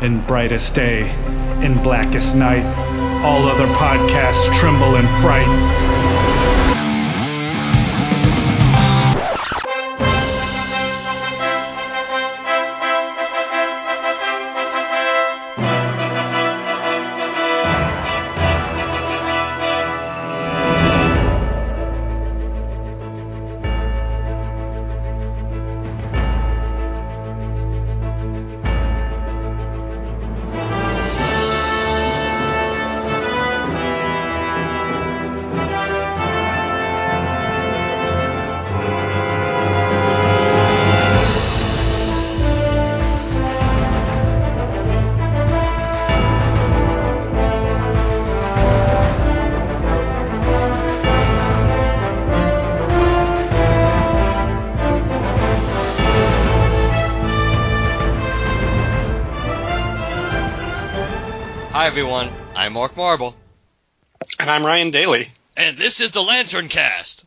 in brightest day, in blackest night. All other podcasts tremble in fright. Mark Marble, And I'm Ryan Daly. and this is the Lantern Cast.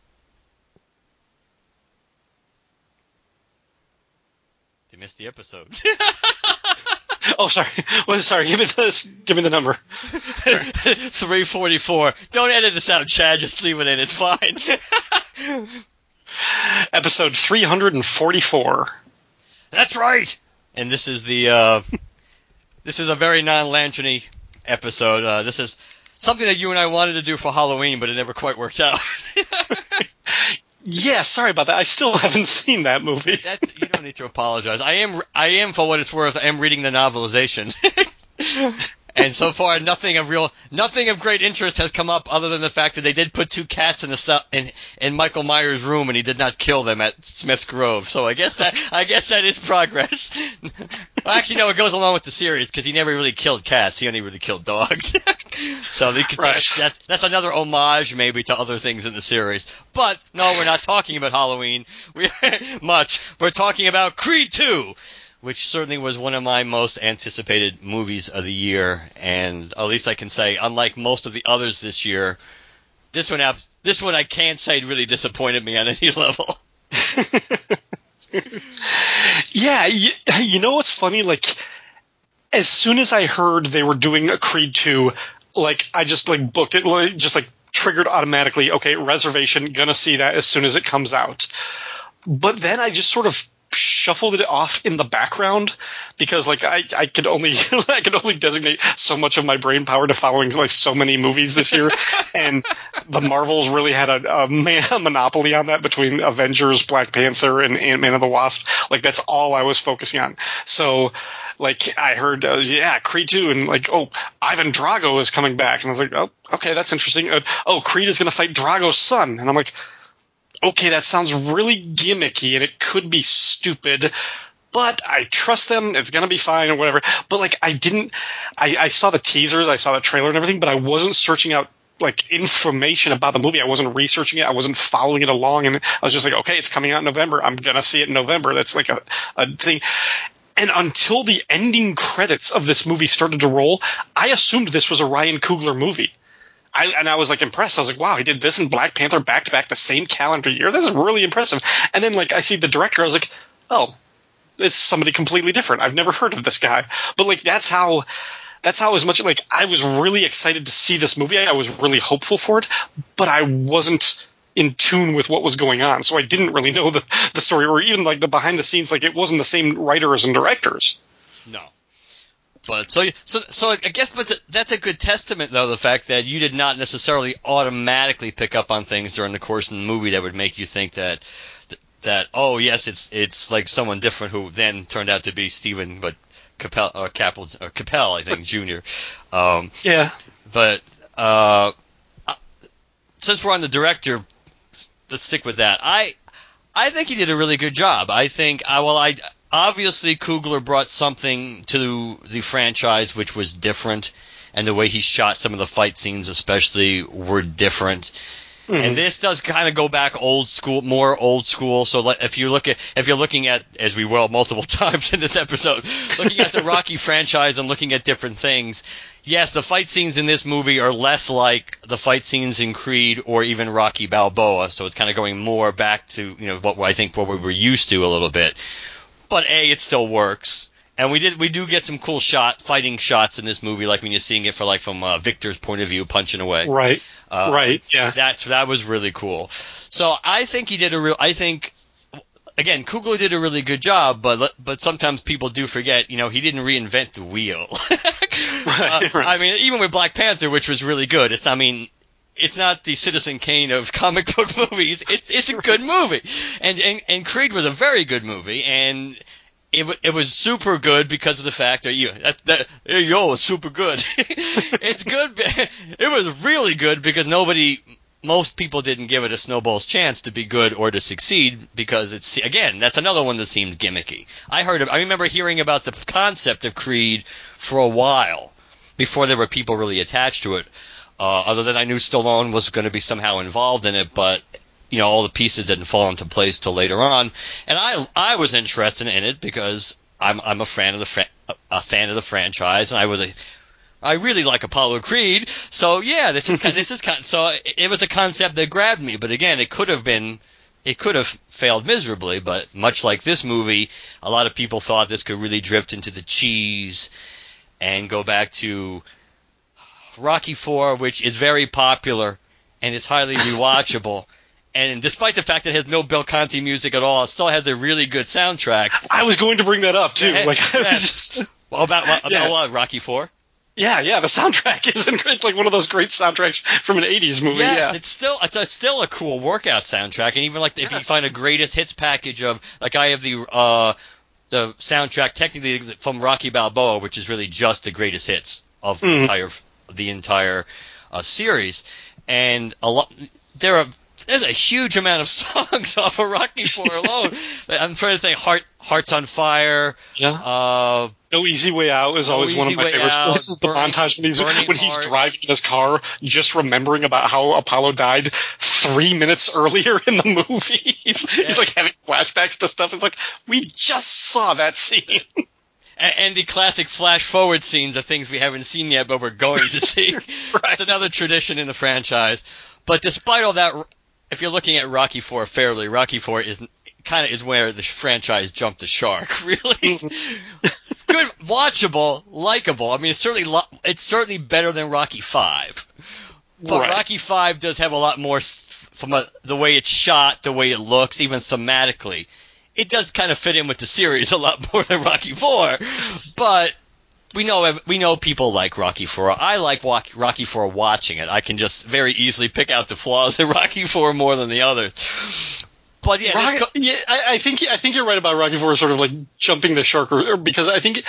You missed the episode. Oh, sorry. Well, sorry. Give me the give me the number. 344. Don't edit this out, Chad. Just leave it in. It's fine. Episode 344. That's right. And this is the uh, this is a very non-lanterny episode. Uh, this is something that you and I wanted to do for Halloween, but it never quite worked out. Yeah, sorry about that. I still haven't seen that movie. That's you don't need to apologize. I am I am for what it's worth. I am reading the novelization. And so far, nothing of real, nothing of great interest has come up, other than the fact that they did put two cats in the cell in, in Michael Myers' room, and he did not kill them at Smith's Grove. So I guess that I guess that is progress. well, actually, no, it goes along with the series because he never really killed cats; he only really killed dogs. so they Right. that's that's another homage, maybe, to other things in the series. But no, we're not talking about Halloween. We much. We're talking about Creed 2 which certainly was one of my most anticipated movies of the year, and at least I can say, unlike most of the others this year, this one, this one I can't say really disappointed me on any level. yeah, you, you know what's funny? Like, as soon as I heard they were doing a Creed 2, like, I just, like, booked it, like, just, like, triggered automatically, okay, reservation, gonna see that as soon as it comes out. But then I just sort of shuffled it off in the background because like I, I could only I could only designate so much of my brain power to following like so many movies this year. And the Marvels really had a, a, man, a monopoly on that between Avengers, Black Panther and Ant-Man and the Wasp. Like that's all I was focusing on. So like I heard uh, yeah Creed 2 and like oh Ivan Drago is coming back. And I was like oh okay that's interesting. Uh, oh Creed is going to fight Drago's son. And I'm like okay, that sounds really gimmicky and it could be stupid, but I trust them. It's gonna be fine or whatever. But like, I didn't. I, I saw the teasers, I saw the trailer and everything, but I wasn't searching out like information about the movie. I wasn't researching it. I wasn't following it along, and I was just like, okay, it's coming out in November. I'm gonna see it in November. That's like a, a thing. And until the ending credits of this movie started to roll, I assumed this was a Ryan Coogler movie. I, and I was like impressed. I was like, wow, he did this and Black Panther back to back the same calendar year. This is really impressive. And then like I see the director, I was like, oh, it's somebody completely different. I've never heard of this guy. But like that's how that's how as much like I was really excited to see this movie. I was really hopeful for it, but I wasn't in tune with what was going on. So I didn't really know the the story or even like the behind the scenes like it wasn't the same writers and directors. No. But so, so, so I guess but that's a good testament, though, the fact that you did not necessarily automatically pick up on things during the course of the movie that would make you think that that oh yes, it's it's like someone different who then turned out to be Steven, but Capel or Capel or Capel, I think Junior. Um, Yeah. but uh, since we're on the director, let's stick with that. I I think he did a really good job. I think I well I obviously Coogler brought something to the franchise which was different, and the way he shot some of the fight scenes especially were different. Hmm. And this does kind of go back old school, more old school. So let- if you look at, if you're looking at, as we will multiple times in this episode, looking at the Rocky franchise and looking at different things, yes, the fight scenes in this movie are less like the fight scenes in Creed or even Rocky Balboa. So it's kind of going more back to, you know, what I think what we were used to a little bit. But A, it still works. and we did we do get some cool shot fighting shots in this movie, like when you're seeing it for like from uh, Victor's point of view, punching away. Right. Uh, right. Yeah. That's that was really cool. So I think he did a real. I think again, Coogler did a really good job, but but sometimes people do forget. You know, he didn't reinvent the wheel. right, uh, right. I mean, even with Black Panther, which was really good. It's I mean. It's not the Citizen Kane of comic book movies. It's it's a good movie, and and, and Creed was a very good movie, and it, w- it was super good because of the fact that you that, that yo it's super good. it's good. It was really good because nobody, most people didn't give it a snowball's chance to be good or to succeed because it's again that's another one that seemed gimmicky. I heard of, I remember hearing about the concept of Creed for a while before there were people really attached to it. Uh, other than I knew Stallone was going to be somehow involved in it, but you know all the pieces didn't fall into place till later on, and I I was interested in it because I'm I'm a fan of the fra- a fan of the franchise, and I was a I really like Apollo Creed, so yeah, this is this is kind so it, it was a concept that grabbed me, but again, it could have been it could have failed miserably, but much like this movie, a lot of people thought this could really drift into the cheese and go back to Rocky Four, which is very popular and it's highly rewatchable. And despite the fact that it has no Bill Conti music at all, it still has a really good soundtrack. I was going to bring that up too. Yeah, Like I yeah. was just. Well, about about Yeah. what, Rocky Four? Yeah, yeah. The soundtrack is incredible. It's like one of those great soundtracks from an '80s movie. Yes, yeah. it's still it's a, still a cool workout soundtrack, and even like if you find a greatest hits package of like I have the uh the soundtrack technically from Rocky Balboa, which is really just the greatest hits of the Mhm. entire the entire uh, series, and a lot there are. There's a huge amount of songs off of Rocky Four alone. I'm trying to think. Heart, Hearts on Fire. yeah. Uh, No Easy Way Out is No always one of my Way favorites. Out, this is the Burning- montage when he's Burning when he's driving in his car, just remembering about how Apollo died three minutes earlier in the movie. He's, Yeah. he's like having flashbacks to stuff. It's like we just saw that scene. And, and the classic flash forward scenes of things we haven't seen yet, but we're going to see. Right. It's another tradition in the franchise. But despite all that, if you're looking at Rocky Four fairly, Rocky Four is kind of is where the franchise jumped the shark. Really mm-hmm. good, watchable, likable. I mean, it's certainly lo- it's certainly better than Rocky Five. But Right. Rocky Five does have a lot more from a, the way it's shot, the way it looks, even thematically. It does kind of fit in with the series a lot more than Rocky Four, but we know we know people like Rocky Four. I like Rocky Four watching it. I can just very easily pick out the flaws in Rocky Four more than the others. But yeah, Rocky, co- yeah, I, I think I think you're right about Rocky Four sort of like jumping the shark, or, or because I think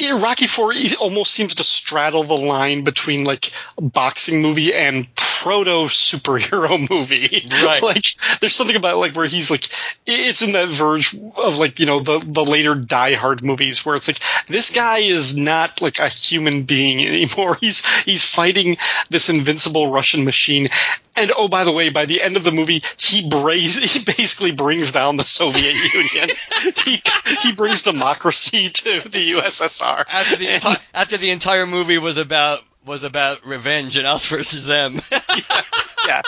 yeah, Rocky Four almost seems to straddle the line between like a boxing movie and proto superhero movie. Right. like there's something about like where he's like it's in that verge of like you know the the later Die Hard movies where it's like this guy is not like a human being anymore. He's he's fighting this invincible Russian machine. And oh, by the way, by the end of the movie, he brays, he basically brings down the Soviet Union. he he brings democracy to the USSR. after the enti- after the entire movie was about was about revenge and us versus them. yeah,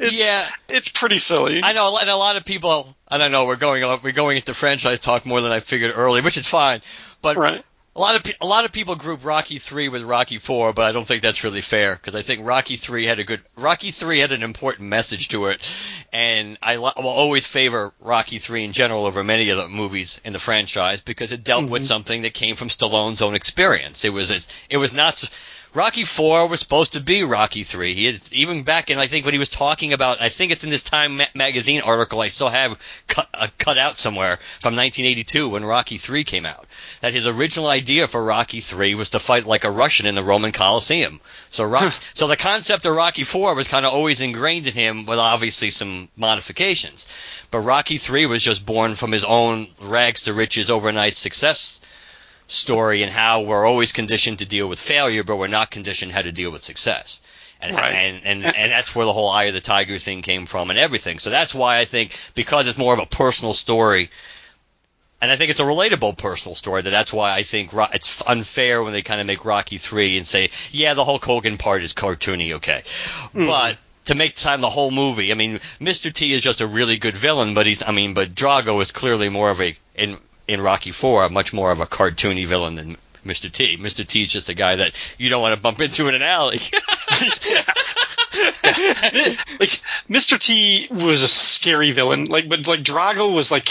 it's, Yeah. it's pretty silly. I know, and a lot of people. And I don't know. We're going we're going into franchise talk more than I figured early, which is fine. But right. a lot of a lot of people group Rocky three with Rocky four, but I don't think that's really fair because I think Rocky three had a good Rocky three had an important message to it, and I will always favor Rocky three in general over many of the movies in the franchise because it dealt with Mhm. something that came from Stallone's own experience. It was it was not. Rocky Four was supposed to be Rocky Three. He had, even back in I think when he was talking about I think it's in this Time ma- magazine article I still have cut, uh, cut out somewhere from 1982 when Rocky Three came out that his original idea for Rocky Three was to fight like a Russian in the Roman Colosseum. So Rock, so the concept of Rocky Four was kind of always ingrained in him, with obviously some modifications. But Rocky Three was just born from his own rags to riches overnight success story and how we're always conditioned to deal with failure, but we're not conditioned how to deal with success. And, Right. and, and, and that's where the whole Eye of the Tiger thing came from and everything. So that's why I think, because it's more of a personal story, and I think it's a relatable personal story, that that's why I think Ro- it's unfair when they kind of make Rocky 3 and say, yeah, the Hulk Hogan part is cartoony, okay. Hmm. But to make time the whole movie, I mean, Mr. T is just a really good villain, but he's, I mean, but Drago is clearly more of a, in in Rocky Four much more of a cartoony villain than Mr. T. Mr. T is just a guy that you don't want to bump into in an alley. like Mr. T was a scary villain, like but like Drago was like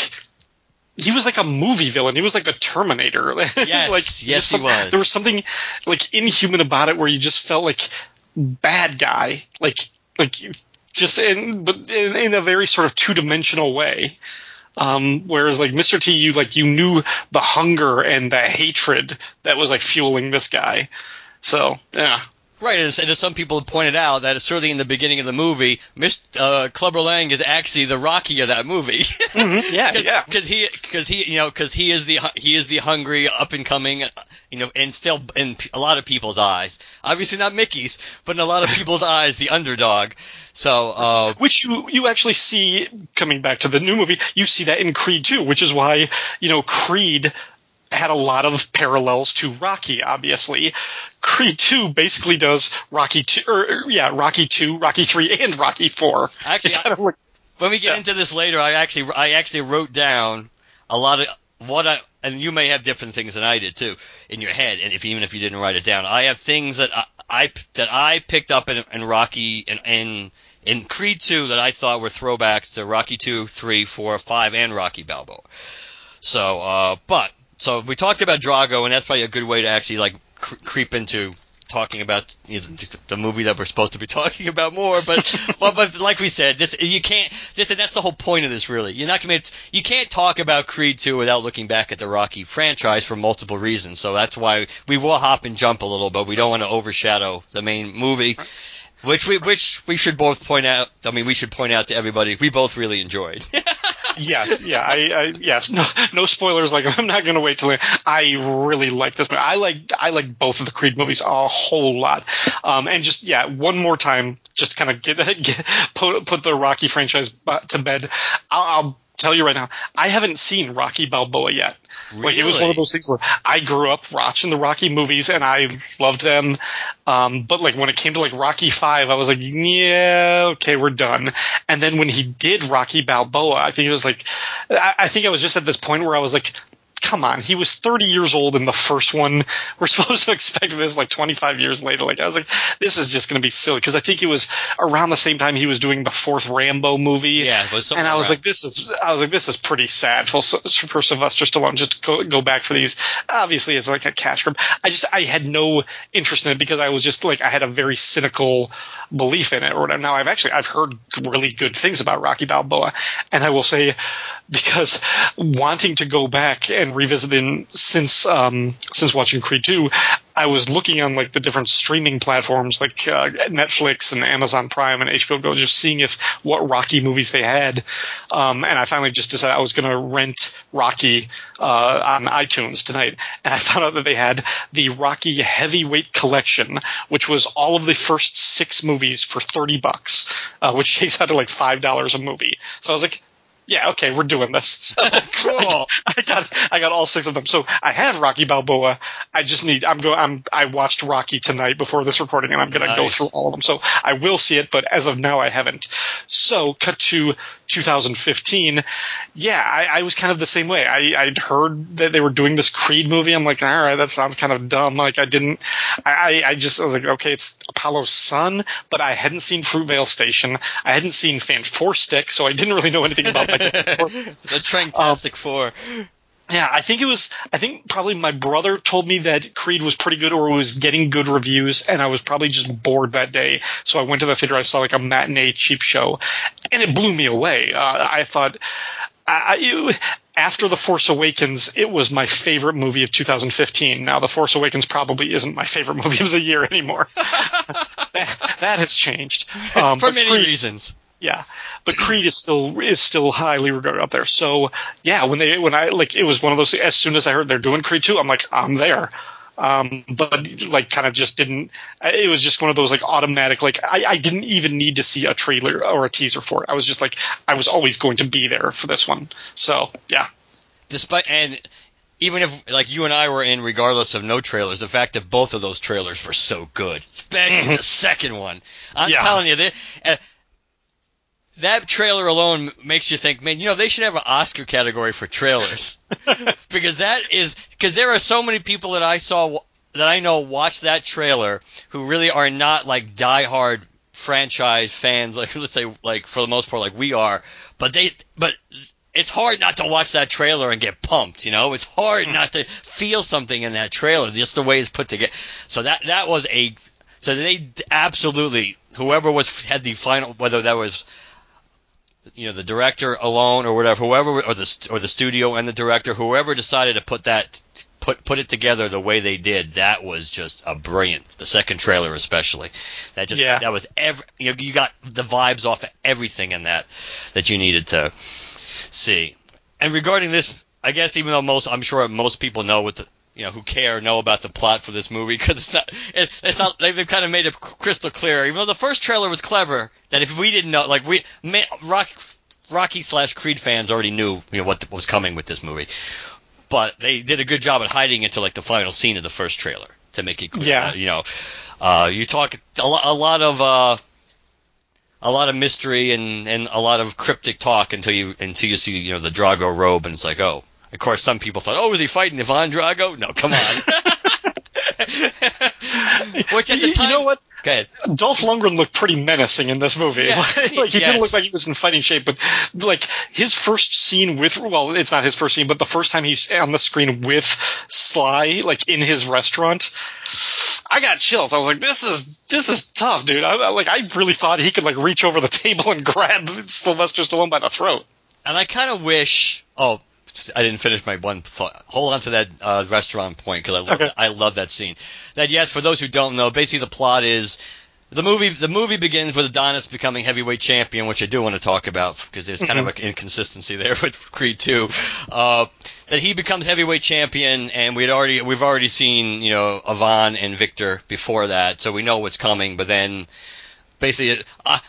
he was like a movie villain. He was like the Terminator. Yes, like, yes, some, he was. There was something like inhuman about it, where you just felt like bad guy, like like just in but in, in a very sort of two dimensional way. Um, whereas like Mr. T, you like you knew the hunger and the hatred that was like fueling this guy. So yeah, Right, and as, and as some people have pointed out, that certainly in the beginning of the movie, Mr. Uh, Clubber Lang is actually the Rocky of that movie. mm-hmm. yeah, Cause, yeah. Because he, because he, you know, because he is the he is the hungry, up and coming, you know, and still in a lot of people's eyes, obviously not Mickey's, but in a lot of people's eyes, the underdog. So, uh, which you you actually see coming back to the new movie, you see that in Creed too, which is why you know Creed had a lot of parallels to Rocky, obviously. Creed 2 basically does Rocky 2, or yeah, Rocky 2, Rocky 3, and Rocky 4. Actually, kind of like, when we get Yeah. into this later, I actually I actually wrote down a lot of what I and you may have different things than I did too in your head, and if even if you didn't write it down, I have things that I, I that I picked up in, in Rocky and in in Creed 2 that I thought were throwbacks to Rocky 2, 3, 4, 5, and Rocky Balboa. So, uh, but so we talked about Drago, and that's probably a good way to actually like cr- creep into talking about you know, the movie that we're supposed to be talking about more. But well, but like we said, this you can't. This and that's the whole point of this. Really, you're not gonna. You can't talk about Creed 2 without looking back at the Rocky franchise for multiple reasons. So that's why we will hop and jump a little, but we don't want to overshadow the main movie. Which we which we should both point out. I mean, we should point out to everybody. We both really enjoyed. yes, yeah, I, I yes, no, no spoilers. Like I'm not gonna wait till I, I really like this movie. I like I like both of the Creed movies a whole lot. Um, and just yeah, one more time, just kind of get, get put put the Rocky franchise to bed. I'll, I'll tell you right now, I haven't seen Rocky Balboa yet. Like it was one of those things where I grew up watching the Rocky movies and I loved them. Um, but like when it came to like Rocky Five, I was like, yeah, okay, we're done. And then when he did Rocky Balboa, I think it was like, I, I think I was just at this point where I was like, come on, he was 30 years old in the first one. We're supposed to expect this like 25 years later. Like I was like, this is just going to be silly because I think it was around the same time he was doing the fourth Rambo movie yeah, and I was around- like, this is, I was like, this is pretty sad for, for Sylvester Stallone just to go, go back for these. Obviously, it's like a cash grab. I just, I had no interest in it because I was just like, I had a very cynical belief in it or whatever. Now I've actually, I've heard really good things about Rocky Balboa, and I will say, because wanting to go back and revisit in since um, since watching Creed 2, I was looking on like the different streaming platforms like uh, Netflix and Amazon Prime and HBO Go, just seeing if what Rocky movies they had, um, and I finally just decided I was going to rent Rocky uh, on iTunes tonight, and I found out that they had the Rocky Heavyweight Collection, which was all of the first six movies for thirty bucks, uh, which takes out to like five dollars a movie. So I was like. Yeah, okay, we're doing this. So oh, Cool. I got I got all six of them. So I have Rocky Balboa. I just need I'm go I'm I watched Rocky tonight before this recording and I'm gonna go through all of them. So I will see it, but as of now I haven't. So cut to 2015. Yeah, I, I was kind of the same way. I, I'd heard that they were doing this Creed movie. I'm like, all right, that sounds kind of dumb. Like I didn't I, I I just I was like, okay, it's Apollo's son, but I hadn't seen Fruitvale Station. I hadn't seen Fan Four Stick, so I didn't really know anything about the Tranktastic Four. yeah, I think it was. I think probably my brother told me that Creed was pretty good or was getting good reviews, and I was probably just bored that day. So I went to the theater. I saw like a matinee cheap show, and it blew me away. Uh, I thought. I, it, after The Force Awakens, it was my favorite movie of 2015. Now, The Force Awakens probably isn't my favorite movie of the year anymore. that, that has changed. Um, For many Creed- reasons. Yeah, but Creed is still is still highly regarded up there. So yeah, when they when I like it was one of those. As soon as I heard they're doing Creed two, I'm like I'm there. Um, but like kind of just didn't. It was just one of those like automatic. Like I, I didn't even need to see a trailer or a teaser for it. I was just like I was always going to be there for this one. So yeah, Despite and even if like you and I were in, regardless of no trailers, the fact that both of those trailers were so good, especially the second one. I'm Yeah. telling you, uh, that trailer alone makes you think, man, you know, they should have an Oscar category for trailers because that is because there are so many people that I saw that I know watch that trailer who really are not like diehard franchise fans, like let's say like for the most part like we are, but they but it's hard not to watch that trailer and get pumped, you know? It's hard not to feel something in that trailer, just the way it's put together. So that that was a so they absolutely whoever was had the final whether that was you know the director alone or whatever whoever or the or the studio and the director whoever decided to put that put put it together the way they did that was just a brilliant the second trailer especially that just Yeah. that was every you know you got the vibes off of everything in that that you needed to see and regarding this I guess even though most I'm sure most people know what the you know who care know about the plot for this movie because it's not it, it's not they've kind of made it crystal clear even though the first trailer was clever that if we didn't know like we ma- rock Rocky slash Creed fans already knew you know what was coming with this movie but they did a good job at hiding it to like the final scene of the first trailer to make it clear Yeah. you know uh, you talk a, lo- a lot of uh, a lot of mystery and, and a lot of cryptic talk until you until you see you know the Drago robe and it's like oh of course some people thought oh was he fighting Ivan Drago no come on which at the time you know what? go ahead Dolph Lundgren looked pretty menacing in this movie. Yeah. like, he Yes. didn't look like he was in fighting shape, but like his first scene with well, it's not his first scene, but the first time he's on the screen with Sly, like in his restaurant, I got chills. I was like, this is this is tough, dude. I, I- like I really thought he could like reach over the table and grab Sylvester Stallone by the throat. And I kind of wish. Oh, I didn't finish my one thought. Hold on to that uh, restaurant point because I love Okay. that, I love that scene. That yes, for those who don't know, basically the plot is the movie. The movie begins with Adonis becoming heavyweight champion, which I do want to talk about because there's kind of an inconsistency there with Creed 2. Uh, that he becomes heavyweight champion, and we'd already we've already seen you know Ivan and Victor before that, so we know what's coming. But then basically. Uh,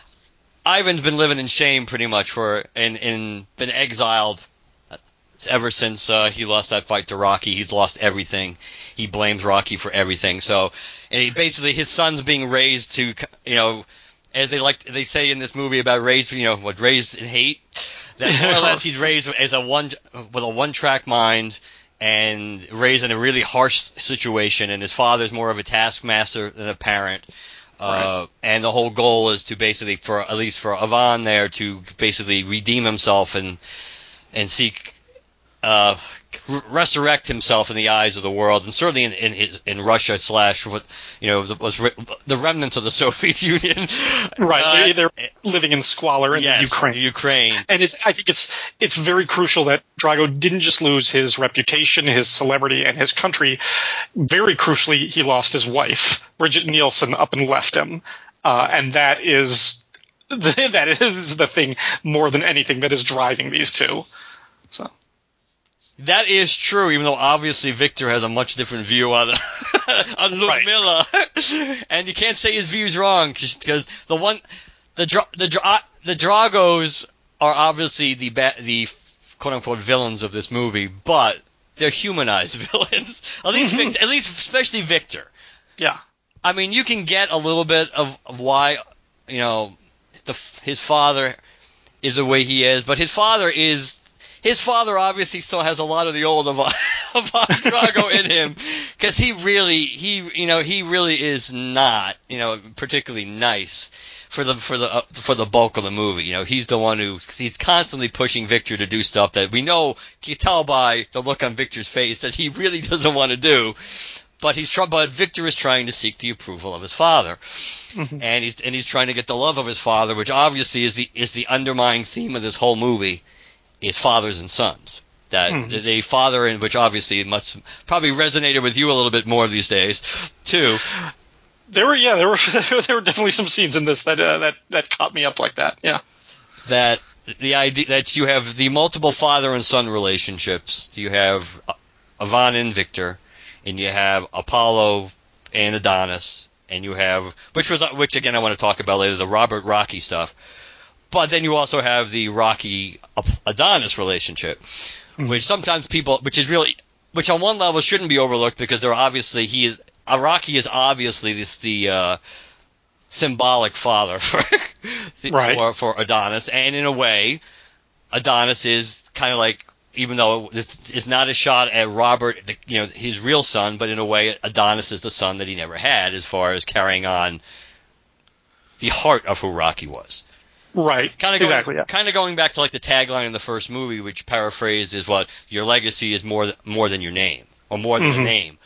Ivan's been living in shame pretty much for and, and been exiled ever since uh, he lost that fight to Rocky. He's lost everything. He blames Rocky for everything. So, and he basically his son's being raised to you know, as they like they say in this movie about raised you know what raised in hate. That more or less he's raised as a one with a one track mind and raised in a really harsh situation. And his father's more of a taskmaster than a parent. Uh, and the whole goal is to basically, for at least for Ivan there, to basically redeem himself and and seek uh, resurrect himself in the eyes of the world, and certainly in in, his, in Russia slash what you know the- was re- the remnants of the Soviet Union. Right, Uh, they, they're living in squalor in yes, Ukraine. Ukraine. and it's I think it's it's very crucial that Drago didn't just lose his reputation, his celebrity, and his country. Very crucially, he lost his wife, Brigitte Nielsen, up and left him, uh, and that is the, that is the thing more than anything that is driving these two. So That is true, even though obviously Victor has a much different view on on Ludmilla, and you can't say his view's wrong because the one the Dra- the Dra- the Dragos are obviously the ba- the quote unquote villains of this movie, but they're humanized villains. At least mm-hmm. Vic- at least especially Victor. yeah, I mean, you can get a little bit of, of why, you know, the, his father is the way he is, but his father is his father obviously still has a lot of the old Ivan, Ivan Drago in him because he really he you know he really is not you know particularly nice for the for the uh, for the bulk of the movie. You know, he's the one who he's constantly pushing Victor to do stuff that we know you tell by the look on Victor's face that he really doesn't want to do. But he's. But Victor is trying to seek the approval of his father, and he's and he's trying to get the love of his father, which obviously is the is the underlying theme of this whole movie, is fathers and sons. That Mhm. the father, and which obviously much probably resonated with you a little bit more these days, too. there were yeah there were there were definitely some scenes in this that uh, that that caught me up like that. Yeah, that the idea that you have the multiple father and son relationships. You have Ivan and Victor, and you have Apollo and Adonis, and you have which was which again I want to talk about later the Robert Rocky stuff. But then you also have the Rocky Adonis relationship, which sometimes people, which is really, which on one level shouldn't be overlooked because they're obviously he is uh, Rocky is obviously this the uh, symbolic father for Right. for, for Adonis, and in a way, Adonis is kind of like even though this is not a shot at Robert, the, you know, his real son, but in a way, Adonis is the son that he never had, as far as carrying on the heart of who Rocky was. Right. Kind of going, exactly. Yeah. kind of going back to like the tagline in the first movie, which paraphrased is what your legacy is more th- more than your name, or more than Mhm. the name.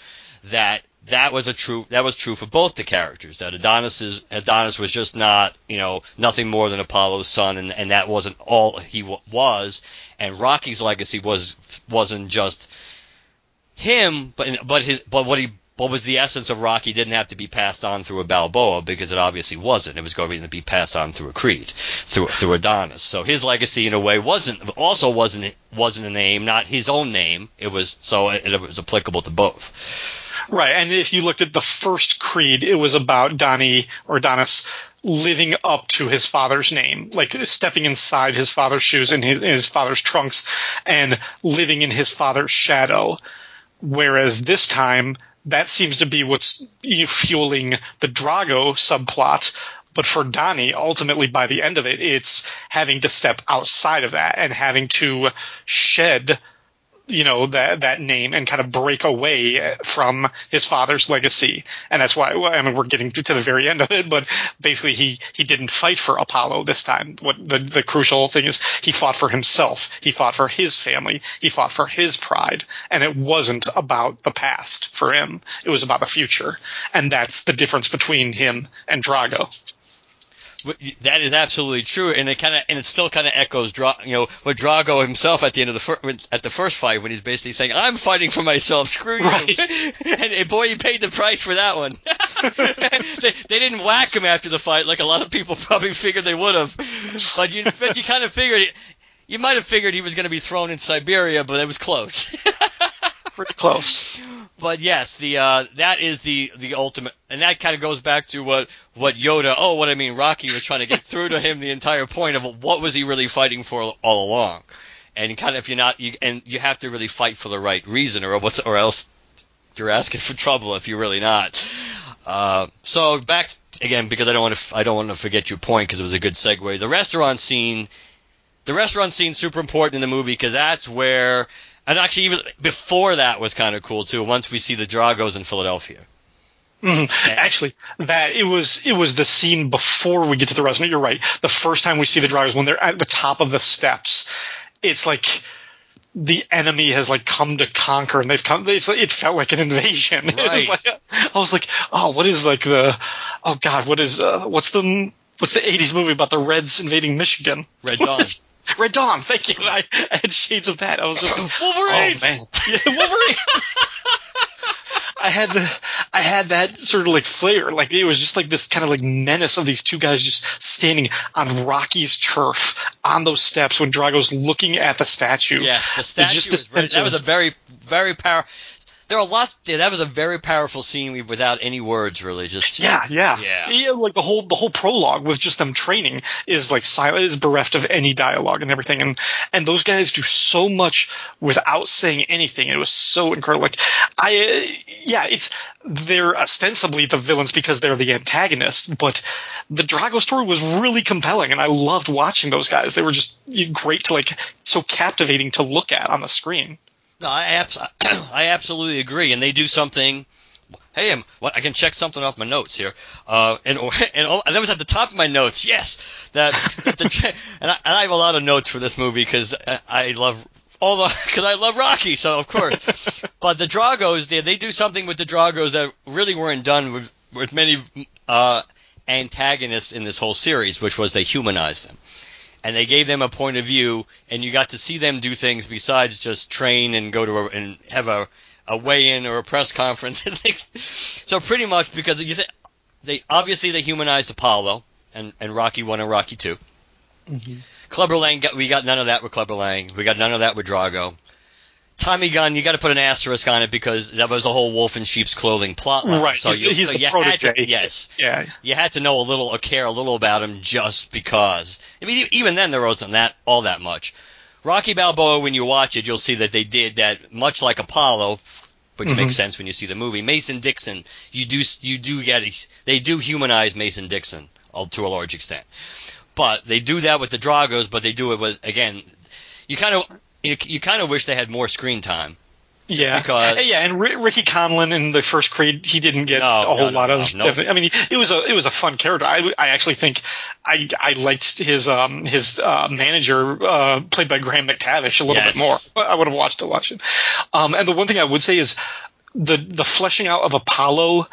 That that was a true that was true for both the characters. That Adonis is Adonis was just not you know nothing more than Apollo's son, and and that wasn't all he w- was. And Rocky's legacy was wasn't just him, but but his but what he what was the essence of Rocky didn't have to be passed on through a Balboa because it obviously wasn't. It was going to be passed on through a Creed, through through Adonis. So his legacy in a way wasn't also wasn't wasn't a name, not his own name. It was so it, it was applicable to both. Right. And if you looked at the first Creed, it was about Donnie or Adonis living up to his father's name, like stepping inside his father's shoes and his, his father's trunks and living in his father's shadow. Whereas this time, that seems to be what's fueling the Drago subplot. But for Donnie, ultimately by the end of it, it's having to step outside of that and having to shed you know that that name and kind of break away from his father's legacy. And that's why I mean we're getting to the very end of it but basically he he didn't fight for Apollo this time. What the the crucial thing is he fought for himself. He fought for his family. He fought for his pride. And it wasn't about the past for him. It was about the future. And that's the difference between him and Drago That is absolutely true, and it kind of and it still kind of echoes, Dra- you know, what Drago himself at the end of the fir- at the first fight when he's basically saying, "I'm fighting for myself, screw you," Right. and, and boy, he paid the price for that one. they, they didn't whack him after the fight like a lot of people probably figured they would have, but you but you kind of figured you might have figured he was going to be thrown in Siberia, but it was close. pretty close But yes, the uh, that is the the ultimate, and that kind of goes back to what what Yoda. Oh, what I mean, Rocky was trying to get through to him the entire point of what was he really fighting for all along, and kind of if you're not, you, and you have to really fight for the right reason, or what's or else you're asking for trouble if you're really not. Uh, so back again because I don't want to I don't want to forget your point because it was a good segue. The restaurant scene, the restaurant scene super important in the movie because that's where and actually, even before that was kind of cool too. Once we see the Dragos in Philadelphia. Mhm. Actually, that it was it was the scene before we get to the restaurant. You're right. The first time we see the drivers when they're at the top of the steps, it's like the enemy has like come to conquer, and they've come. It's, like- it felt like an invasion. It was Right. like, I was like, oh, what is like the, oh god, what is uh, what's the what's the '80s movie about the Reds invading Michigan? Red Dawn. Red Dawn. Thank you. I, I had shades of that. I was just Wolverines! Oh man, yeah, Wolverines. I had the I had that sort of like flair, like it was just like this kind of like menace of these two guys just standing on Rocky's turf on those steps when Drago's looking at the statue. Yes, the statue. just the was very- that was a very, very power. There are lots. Yeah, that was a very powerful scene without any words, really. Just Yeah, yeah, Yeah. Like the whole the whole prologue with just them training is like silent, is bereft of any dialogue and everything, and and those guys do so much without saying anything. It was so incredible. Like I, uh, yeah, it's they're ostensibly the villains because they're the antagonists, but the Drago story was really compelling, and I loved watching those guys. They were just great to like, so captivating to look at on the screen. No, I, abs- I absolutely agree, and they do something. Hey, I'm, what, I can check something off my notes here, uh, and and, all, and that was at the top of my notes. Yes, that, the, and, I, and I have a lot of notes for this movie because I, I love all the because I love Rocky, so of course. but the Dragos, they they do something with the Dragos that really weren't done with with many uh, antagonists in this whole series, which was they humanized them and they gave them a point of view, and you got to see them do things besides just train and go to a, and have a, a weigh-in or a press conference and things. So pretty much because you think they obviously they humanized Apollo and, and Rocky one and Rocky 2 mm-hmm. Clubber Lang got we got none of that with Clubber Lang. We got none of that with Drago. Tommy Gunn, you got to put an asterisk on it because that was a whole wolf in sheep's clothing plot line. Right, So he's- you, he's so the you had to, yes, Yeah, you had to know a little or care a little about him just because. I mean, even then there wasn't that all that much. Rocky Balboa, when you watch it, you'll see that they did that much like Apollo which makes sense when you see the movie. Mason Dixon, you do you do get they do humanize Mason Dixon uh, to a large extent, but they do that with the Dragos, but they do it with again. You kind of you, you kind of wish they had more screen time. Yeah, Because- yeah, and R- Ricky Conlon in the first Creed, he didn't get No, a whole no, lot no, of. I mean, it was a it was a fun character. I, I actually think I I liked his um his uh, manager uh, played by Graham McTavish a little Yes. bit more. I would have watched to watch it. Um, and the one thing I would say is the the fleshing out of Apollo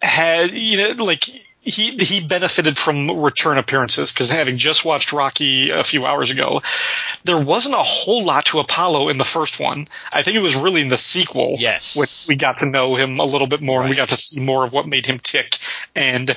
had you know like he he benefited from return appearances because having just watched Rocky a few hours ago, there wasn't a whole lot to Apollo in the first one. I think it was really in the sequel, Yes. which we got to know him a little bit more and we got to see more of what made him tick. And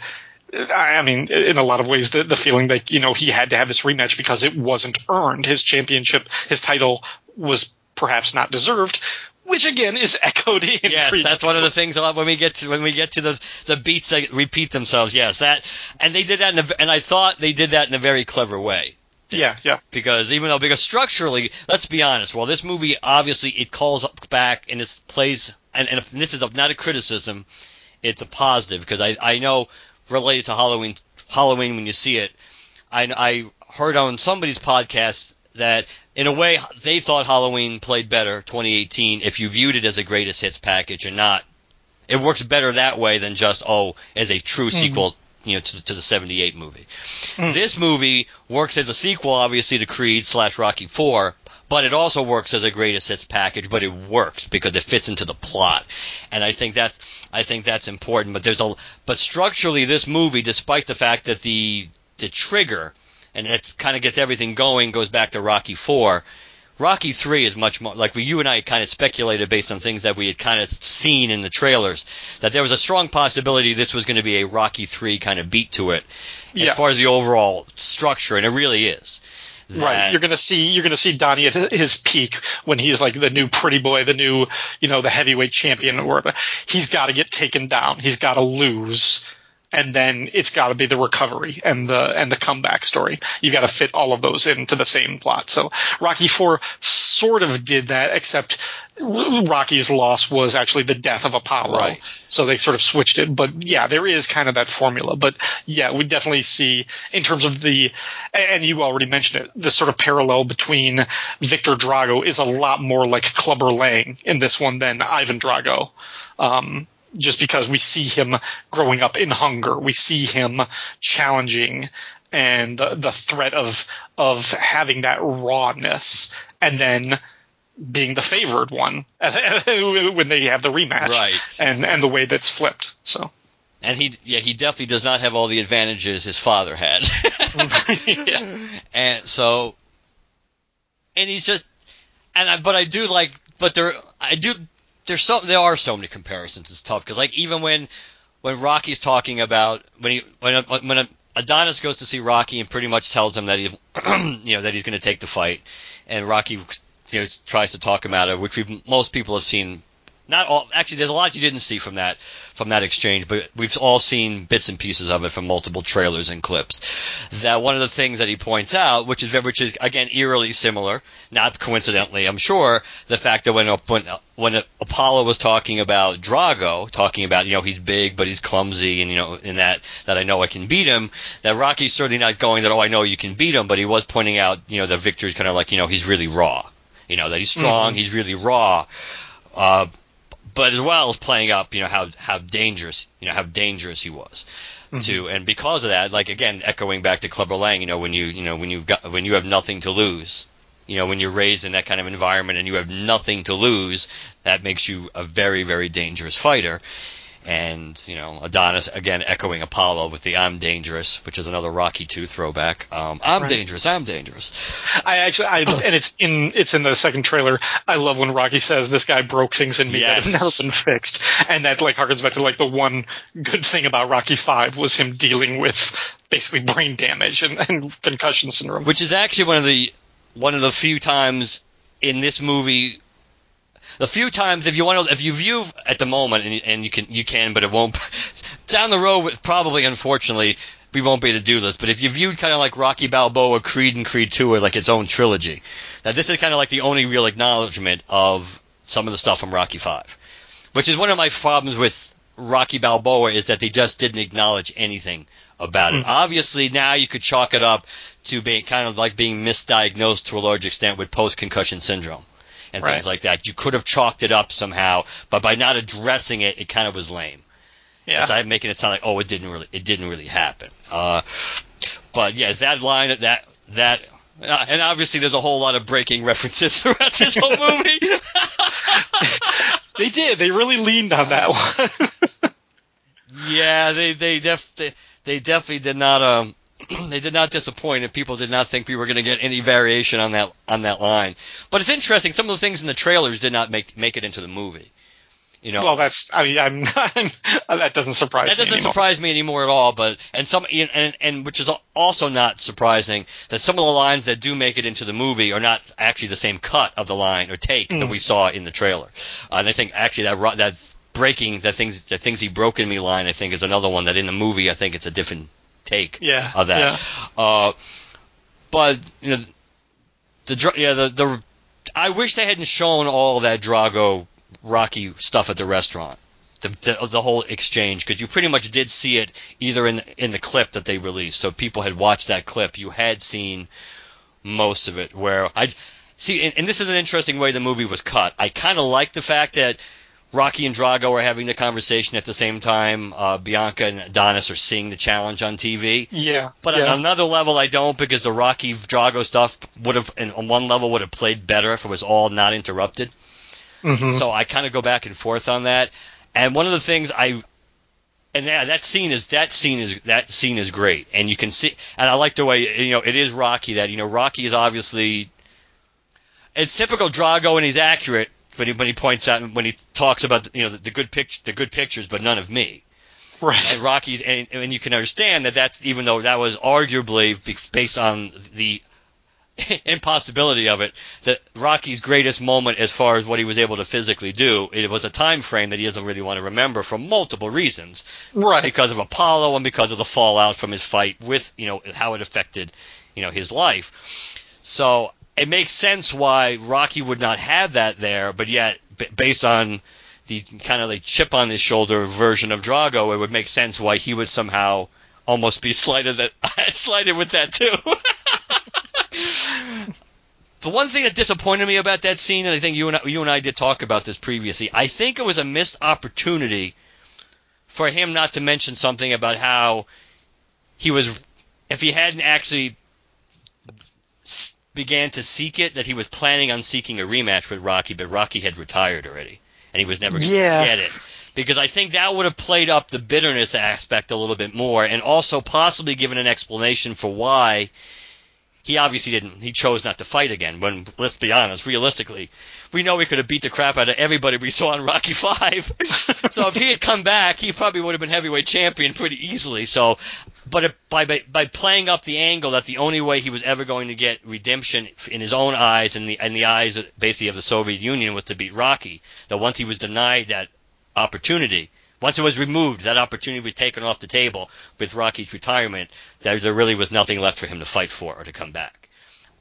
I I mean, in a lot of ways, the, the feeling that you know he had to have this rematch because it wasn't earned. His championship, his title was perhaps not deserved, which again is echoed in. Yes, that's one of the things a lot when we get to when we get to the the beats that repeat themselves. Yes, that and they did that in a, and I thought they did that in a very clever way. Yeah, yeah. because even though because structurally, let's be honest, well, this movie obviously it calls up back and it plays and, and if this is not a criticism, it's a positive because I I know related to Halloween Halloween when you see it, I I heard on somebody's podcast that in a way they thought Halloween played better 2018 if you viewed it as a greatest hits package and not. It works better that way than just oh as a true mm-hmm. sequel you know to, to the 78 movie. Mm. This movie works as a sequel obviously to creed slash rocky 4 but it also works as a greatest hits package but it works because it fits into the plot. And i think that's i think that's important but there's a but structurally this movie despite the fact that the the trigger and it kind of gets everything going goes back to rocky 4 Rocky Three is much more like you and I kind of speculated based on things that we had kind of seen in the trailers that there was a strong possibility this was going to be a Rocky Three kind of beat to it Yeah. as far as the overall structure, and it really is. Right, you're gonna see you're gonna see Donnie at his peak when he's like the new pretty boy, the new you know the heavyweight champion or. He's got to get taken down. He's got to lose, and then it's got to be the recovery and the and the comeback story. You've got to fit all of those into the same plot. So Rocky Four sort of did that, except Rocky's loss was actually the death of Apollo. Right. So they sort of switched it, but yeah, there is kind of that formula. But yeah, we definitely see in terms of the, and you already mentioned it, the sort of parallel between Victor Drago is a lot more like Clubber Lang in this one than Ivan Drago. Um, just because we see him growing up in hunger, we see him challenging and the, the threat of of having that rawness, and then being the favored one when they have the rematch, Right. And and the way that's flipped. So and he yeah he definitely does not have all the advantages his father had. yeah, and so and he's just and I, but I do like but there I do there's so there are so many comparisons. It's tough because like even when when Rocky's talking about when he when when Adonis goes to see Rocky and pretty much tells him that he you know that he's going to take the fight and Rocky you know tries to talk him out of which we've most people have seen not all actually there's a lot you didn't see from that from that exchange but we've all seen bits and pieces of it from multiple trailers and clips. That one of the things that he points out which is which is again eerily similar not coincidentally i'm sure the fact that when when when apollo was talking about drago talking about you know he's big but he's clumsy and you know in that that i know i can beat him that rocky's certainly not going that oh i know you can beat him but he was pointing out you know that victor's kind of like you know he's really raw. You know that he's strong he's really raw. Uh, but as well as playing up, you know how how dangerous, you know how dangerous he was mm-hmm. to, and because of that, like again, echoing back to Clubber Lang, you know when you you know when you've got when you have nothing to lose, you know when you're raised in that kind of environment and you have nothing to lose, that makes you a very very dangerous fighter. And you know Adonis again echoing Apollo with the "I'm dangerous," which is another Rocky Two throwback. Um, I'm Right. dangerous. I'm dangerous. I actually, I and it's in it's in the second trailer. I love when Rocky says this guy broke things in me that have never been fixed, and that like harkens back to like the one good thing about Rocky Five was him dealing with basically brain damage and, and concussion syndrome. which is actually one of the one of the few times in this movie the few times if you want to if you view at the moment and, and you can you can but it won't down the road probably unfortunately we won't be able to do this but if you viewed kind of like Rocky Balboa Creed and Creed 2 are like its own trilogy now this is kind of like the only real acknowledgement of some of the stuff from Rocky 5 which is one of my problems with Rocky Balboa is that they just didn't acknowledge anything about it. Mm. Obviously, now you could chalk it up to being kind of like being misdiagnosed to a large extent with post concussion syndrome and Right. things like that. You could have chalked it up somehow, but by not addressing it, it kind of was lame. Yeah. It's like making it sound like, oh, it didn't really, it didn't really happen. Uh, but yes, that line, that that, uh, and obviously there's a whole lot of breaking references throughout this whole movie. They did. They really leaned on that one. yeah, they they def they, they definitely did not um they did not disappoint, and people did not think we were going to get any variation on that on that line. But it's interesting. Some of the things in the trailers did not make make it into the movie. You know, well, that's. I mean, I'm. That doesn't surprise that me. doesn't anymore. surprise me anymore at all. But and some and and which is also not surprising that some of the lines that do make it into the movie are not actually the same cut of the line or take that Mm. we saw in the trailer. Uh, and I think actually that that breaking that things the things he broke in me line I think is another one that in the movie I think it's a different take Yeah. of that. Yeah. Uh, but you know, the yeah the the I wish they hadn't shown all that Drago Rocky stuff at the restaurant. The, the, the whole exchange because you pretty much did see it either in in the clip that they released. So people had watched that clip. You had seen most of it. Where I see, and, and this is an interesting way the movie was cut. I kind of like the fact that Rocky and Drago are having the conversation at the same time. Uh, Bianca and Adonis are seeing the challenge on TV. Yeah. But yeah. on another level, I don't because the Rocky Drago stuff would have, on one level, would have played better if it was all not interrupted. Mhm. So I kind of go back and forth on that. And one of the things I, and yeah, that scene is that scene is that scene is great, and you can see, and I like the way you know it is Rocky that you know Rocky is obviously, it's typical Drago and he's accurate when he when he points out when he talks about you know the, the good picture the good pictures but none of me right. and Rocky's, and, and you can understand that that's even though that was arguably based on the impossibility of it, that Rocky's greatest moment as far as what he was able to physically do, it was a time frame that he doesn't really want to remember for multiple reasons, Right. because of Apollo and because of the fallout from his fight with, you know, how it affected, you know, his life. So it makes sense why Rocky would not have that there, but yet, b- based on the kind of like chip on his shoulder version of Drago, it would make sense why he would somehow almost be slighted that slighted with that too. the one thing that disappointed me about that scene, and I think you and I, you and I did talk about this previously, I think it was a missed opportunity for him not to mention something about how he was, if he hadn't actually began to seek it, that he was planning on seeking a rematch with Rocky, but Rocky had retired already, and he was never going to Yeah. get it. Because I think that would have played up the bitterness aspect a little bit more, and also possibly given an explanation for why he obviously didn't. He chose not to fight again. When let's be honest, realistically, we know he could have beat the crap out of everybody we saw in Rocky Five. so if he had come back, he probably would have been heavyweight champion pretty easily. So, but by, by by playing up the angle that the only way he was ever going to get redemption in his own eyes and the and the eyes basically of the Soviet Union was to beat Rocky. That once he was denied that opportunity. Once it was removed, that opportunity was taken off the table with Rocky's retirement. There, there really was nothing left for him to fight for or to come back.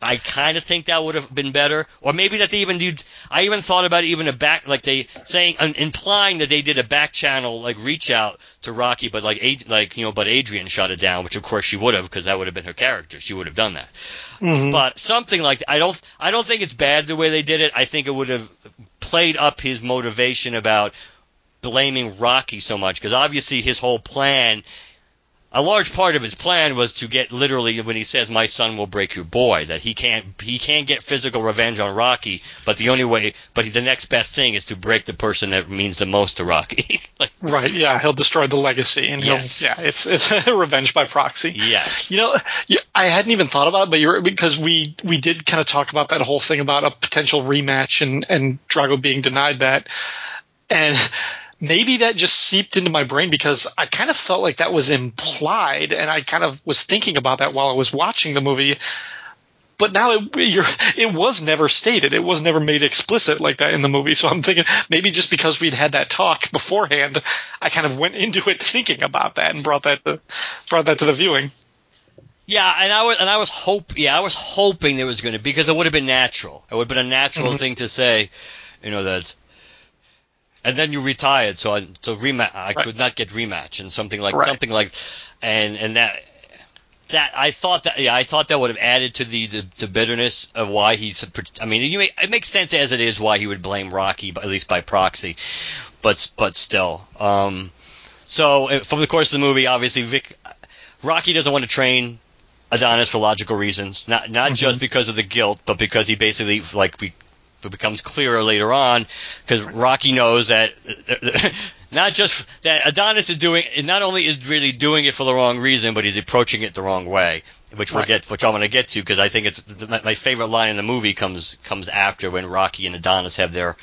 I kind of think that would have been better, or maybe that they even did. I even thought about even a back, like they saying, um, implying that they did a back channel like reach out to Rocky, but like, Ad- like you know, but Adrian shut it down, which of course she would have because that would have been her character. She would have done that. Mhm. But something like I don't I don't think it's bad the way they did it. I think it would have played up his motivation about blaming Rocky so much because obviously his whole plan a large part of his plan was to get literally when he says my son will break your boy that he can't he can't get physical revenge on Rocky but the only way but the next best thing is to break the person that means the most to Rocky like Right. Yeah. He'll destroy the legacy, and he'll. Yes. Yeah. It's it's revenge by proxy. yes You know, I hadn't even thought about it, but you're because we we did kind of talk about that whole thing about a potential rematch and and Drago being denied that, and maybe that just seeped into my brain because I kind of felt like that was implied, and I kind of was thinking about that while I was watching the movie. But now it, you're, it was never stated. It was never made explicit like that in the movie. So I'm thinking maybe just because we'd had that talk beforehand, I kind of went into it thinking about that and brought that to brought that to the viewing. Yeah, and I was and I was hope yeah I was hoping there was going to be because it would have been natural. It would have been a natural Mhm. thing to say, you know that. And then you retired, so I, so rematch. I Right. could not get rematch and something like Right. something like, and and that that I thought that yeah I thought that would have added to the the, the bitterness of why he's. I mean, you may, it makes sense as it is why he would blame Rocky, at least by proxy, but but still. Um, so uh, from the course of the movie, obviously Vic, Rocky doesn't want to train Adonis for logical reasons, not not just because of the guilt, but because he basically like we. It becomes clearer later on because Rocky knows that not just that Adonis is doing it not only is really doing it for the wrong reason, but he's approaching it the wrong way, which we'll Right. get, which I'm going to get to because I think it's my, my favorite line in the movie comes comes after when Rocky and Adonis have their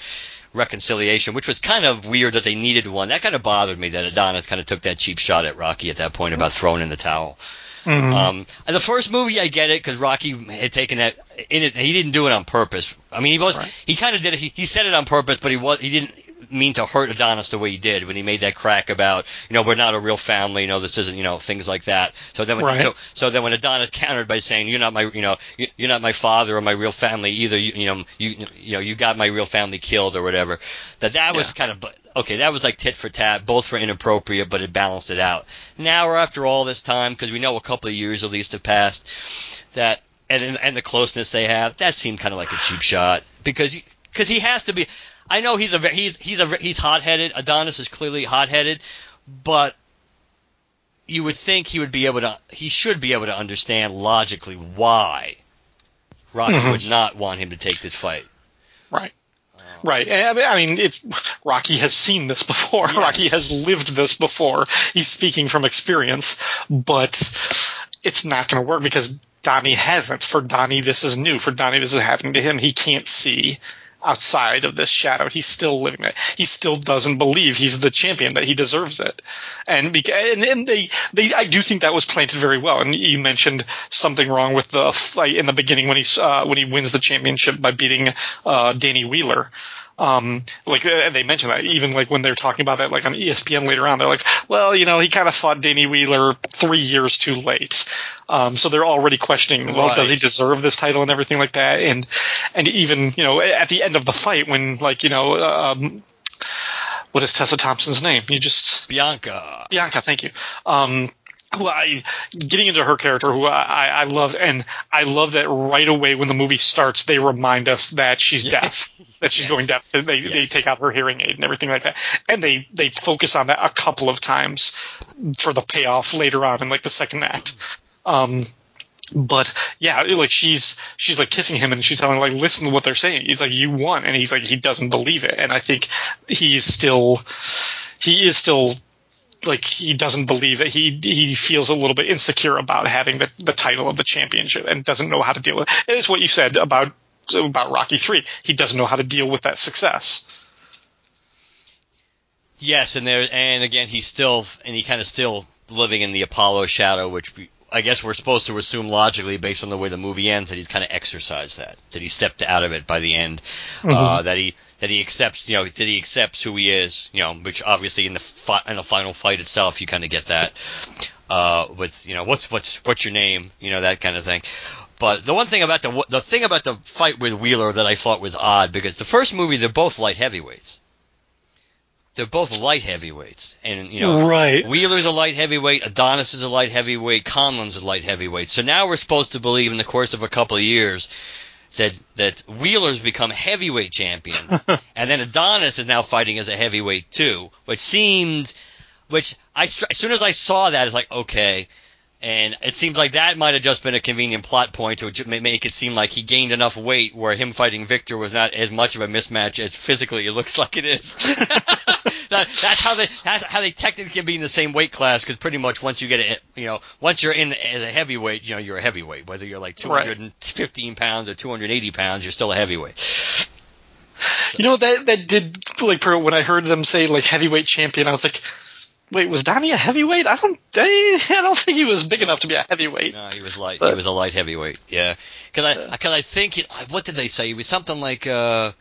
reconciliation, which was kind of weird that they needed one. That kind of bothered me that Adonis kind of took that cheap shot at Rocky at that point about throwing in the towel. Mhm. Um, the first movie, I get it because Rocky had taken that in it. He didn't do it on purpose. I mean, he was Right. he kind of did it. He, he said it on purpose, but he was he didn't mean to hurt Adonis the way he did when he made that crack about you know we're not a real family. You know this isn't you know things like that. So then when Right. so, so then when Adonis countered by saying you're not my you know you- you're not my father or my real family either. You, you know you you know you got my real family killed or whatever. That that was Yeah. kind of but okay. That was like tit for tat. Both were inappropriate, but it balanced it out. Now we're after all this time because we know a couple of years at least have passed that and and the closeness they have that seemed kind of like a cheap shot because because he has to be. I know he's a he's he's a he's hot headed. Adonis is clearly hot headed, but you would think he would be able to he should be able to understand logically why Rocky Mhm. would not want him to take this fight. Right. Right. I mean- I mean, it's Rocky has seen this before. Yes. Rocky has lived this before. He's speaking from experience, but it's not going to work because Donnie hasn't. For Donnie, this is new. For Donnie, this is happening to him. He can't see outside of this shadow. He's still living it. He still doesn't believe he's the champion that he deserves it. And and, and they they I do think that was planted very well. And you mentioned something wrong with the fight in the beginning when he uh, when he wins the championship by beating uh, Danny Wheeler. Um, like uh, they mentioned that even like when they're talking about that like on ESPN later on, they're like, well, you know, he kind of fought Danny Wheeler three years too late. Um, so they're already questioning, well, does he deserve this title and everything like that? And and even you know at the end of the fight when like you know um, what is Tessa Thompson's name? You just Bianca. Bianca, thank you. Um, I getting into her character, who I, I love, and I love that right away when the movie starts, they remind us that she's deaf, that she's Yes. going deaf. They they Yes. take out her hearing aid and everything like that, and they they focus on that a couple of times for the payoff later on in like the second act. Um, but yeah, like she's she's like kissing him and she's telling him like listen to what they're saying. He's like you won, and he's like he doesn't believe it, and I think he's still he is still like he doesn't believe that he he feels a little bit insecure about having the, the title of the championship and doesn't know how to deal with it. And it's what you said about about Rocky three. He doesn't know how to deal with that success. Yes, and there, and again, he's still, and he kind of still living in the Apollo shadow, which we, I guess we're supposed to assume logically, based on the way the movie ends, that he's kind of exercised that, that he stepped out of it by the end, uh, that he that he accepts, you know, that he accepts who he is, you know, which obviously in the fi- in the final fight itself, you kind of get that, uh, with you know, what's what's what's your name, you know, that kind of thing. But the one thing about the the thing about the fight with Wheeler that I thought was odd because the first movie they're both light heavyweights. They're both light heavyweights, and you know, Right. Wheeler's a light heavyweight, Adonis is a light heavyweight, Conlan's a light heavyweight. So now we're supposed to believe in the course of a couple of years that that Wheeler's become heavyweight champion, and then Adonis is now fighting as a heavyweight too, which seemed, which I as soon as I saw that, it's like okay. And it seems like that might have just been a convenient plot point to make it seem like he gained enough weight where him fighting Victor was not as much of a mismatch as physically it looks like it is. that, that's how they that's how they technically can be in the same weight class because pretty much once you get it, you know, once you're in as a heavyweight, you know, you're a heavyweight. Whether you're like Right. 215 pounds or 280 pounds, you're still a heavyweight. You know that that did like when I heard them say like heavyweight champion, I was like, wait, was Donnie a heavyweight? I don't I, I don't think he was big enough to be a heavyweight. No, he was light. he was a light heavyweight. Yeah, because I because I think it, what did they say? He was something like uh,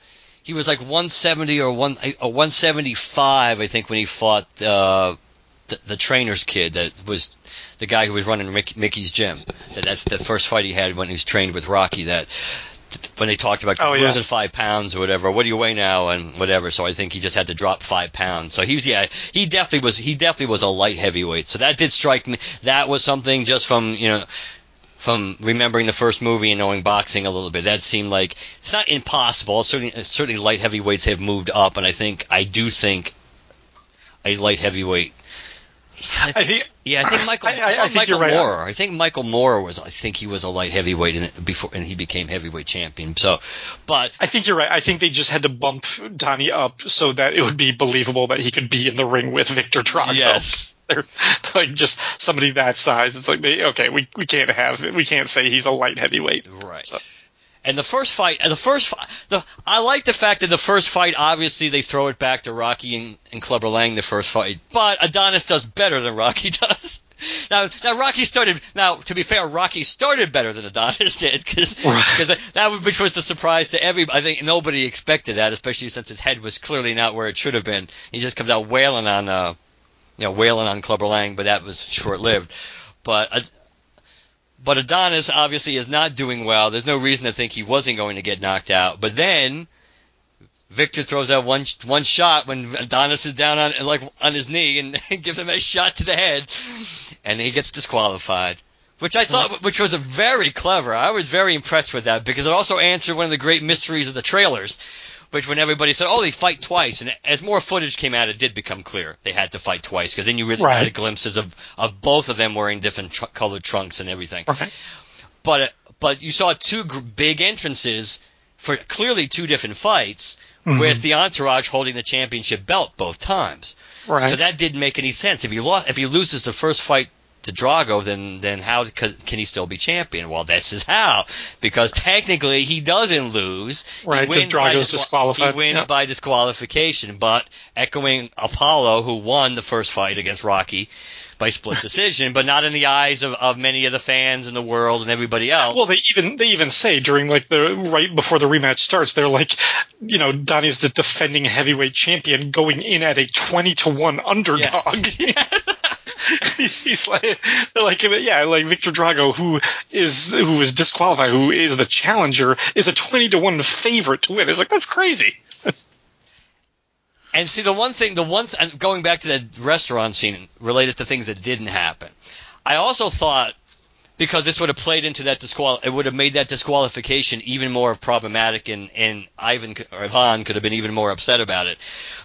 he was like 170 or one or 175, I think, when he fought uh, the, the trainer's kid that was the guy who was running Mickey, Mickey's gym. That that's the first fight he had when he was trained with Rocky. That. When they talked about Oh, yeah. losing five pounds or whatever. What do you weigh now and whatever? So I think he just had to drop five pounds. So he was yeah he definitely was he definitely was a light heavyweight. So that did strike me. That was something just from you know from remembering the first movie and knowing boxing a little bit. That seemed like it's not impossible. Certainly certainly light heavyweights have moved up, and I think I do think a light heavyweight. I I think yeah, I think Michael. I- I- I think Michael you're right. Moorer. I think Michael Moorer was. I think he was a light heavyweight in it before, and he became heavyweight champion. So, but I think you're right. I think they just had to bump Donnie up so that it would be believable that he could be in the ring with Victor Drago. yes, They're like just somebody that size. It's like they okay, we we can't have we can't say he's a light heavyweight. right. So- And the first fight, the first, fi- the I like the fact that the first fight, obviously they throw it back to Rocky and, and Clubber Lang the first fight, but Adonis does better than Rocky does. Now, now Rocky started. Now, to be fair, Rocky started better than Adonis did because Right. that, which was the surprise to everybody. I think nobody expected that, especially since his head was clearly not where it should have been. He just comes out wailing on, uh, you know, wailing on Clubber Lang, but that was short lived. But. But Adonis obviously is not doing well. There's no reason to think he wasn't going to get knocked out. But then Victor throws out one one shot when Adonis is down on like on his knee and gives him a shot to the head, and he gets disqualified. Which I thought, which was a very clever. I was very impressed with that because it also answered one of the great mysteries of the trailers, which when everybody said, "Oh, they fight twice," and as more footage came out, it did become clear they had to fight twice because then you really Right. had glimpses of of both of them wearing different tr- colored trunks and everything Right. but but you saw two gr- big entrances for clearly two different fights Mhm. with the entourage holding the championship belt both times. Right. So that didn't make any sense. If he lo- if he loses the first fight to Drago, then then how can he still be champion? Well, this is how because technically he doesn't lose. He Right, 'cause wins Drago's disqual- disqualified. He wins Yeah. by disqualification, but echoing Apollo, who won the first fight against Rocky by split decision, but not in the eyes of, of many of the fans in the world and everybody else. Well, they even they even say during like the right before the rematch starts, they're like, you know, Donnie's the defending heavyweight champion going in at a twenty to one underdog. He's he's like, like, yeah, like Victor Drago, who is who was disqualified, who is the challenger, is a twenty to one favorite to win. It's like that's crazy. And see, the one thing, the one, th- going back to that restaurant scene related to things that didn't happen, I also thought because this would have played into that disqual, it would have made that disqualification even more problematic, and and Ivan or Ivan could have been even more upset about it.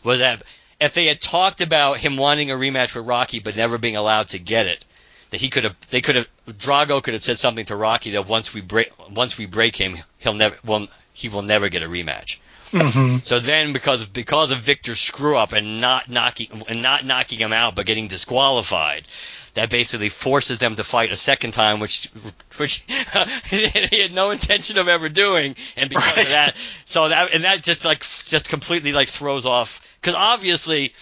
Was that if they had talked about him wanting a rematch with Rocky but never being allowed to get it, that he could have, they could have, Drago could have said something to Rocky that once we break, once we break him, he'll never, well, he will never get a rematch. Mm-hmm. So then, because because of Victor's screw up and not knocking and not knocking him out, but getting disqualified, that basically forces them to fight a second time, which which he had no intention of ever doing, and because Right. of that, so that and that just like just completely like throws off because obviously,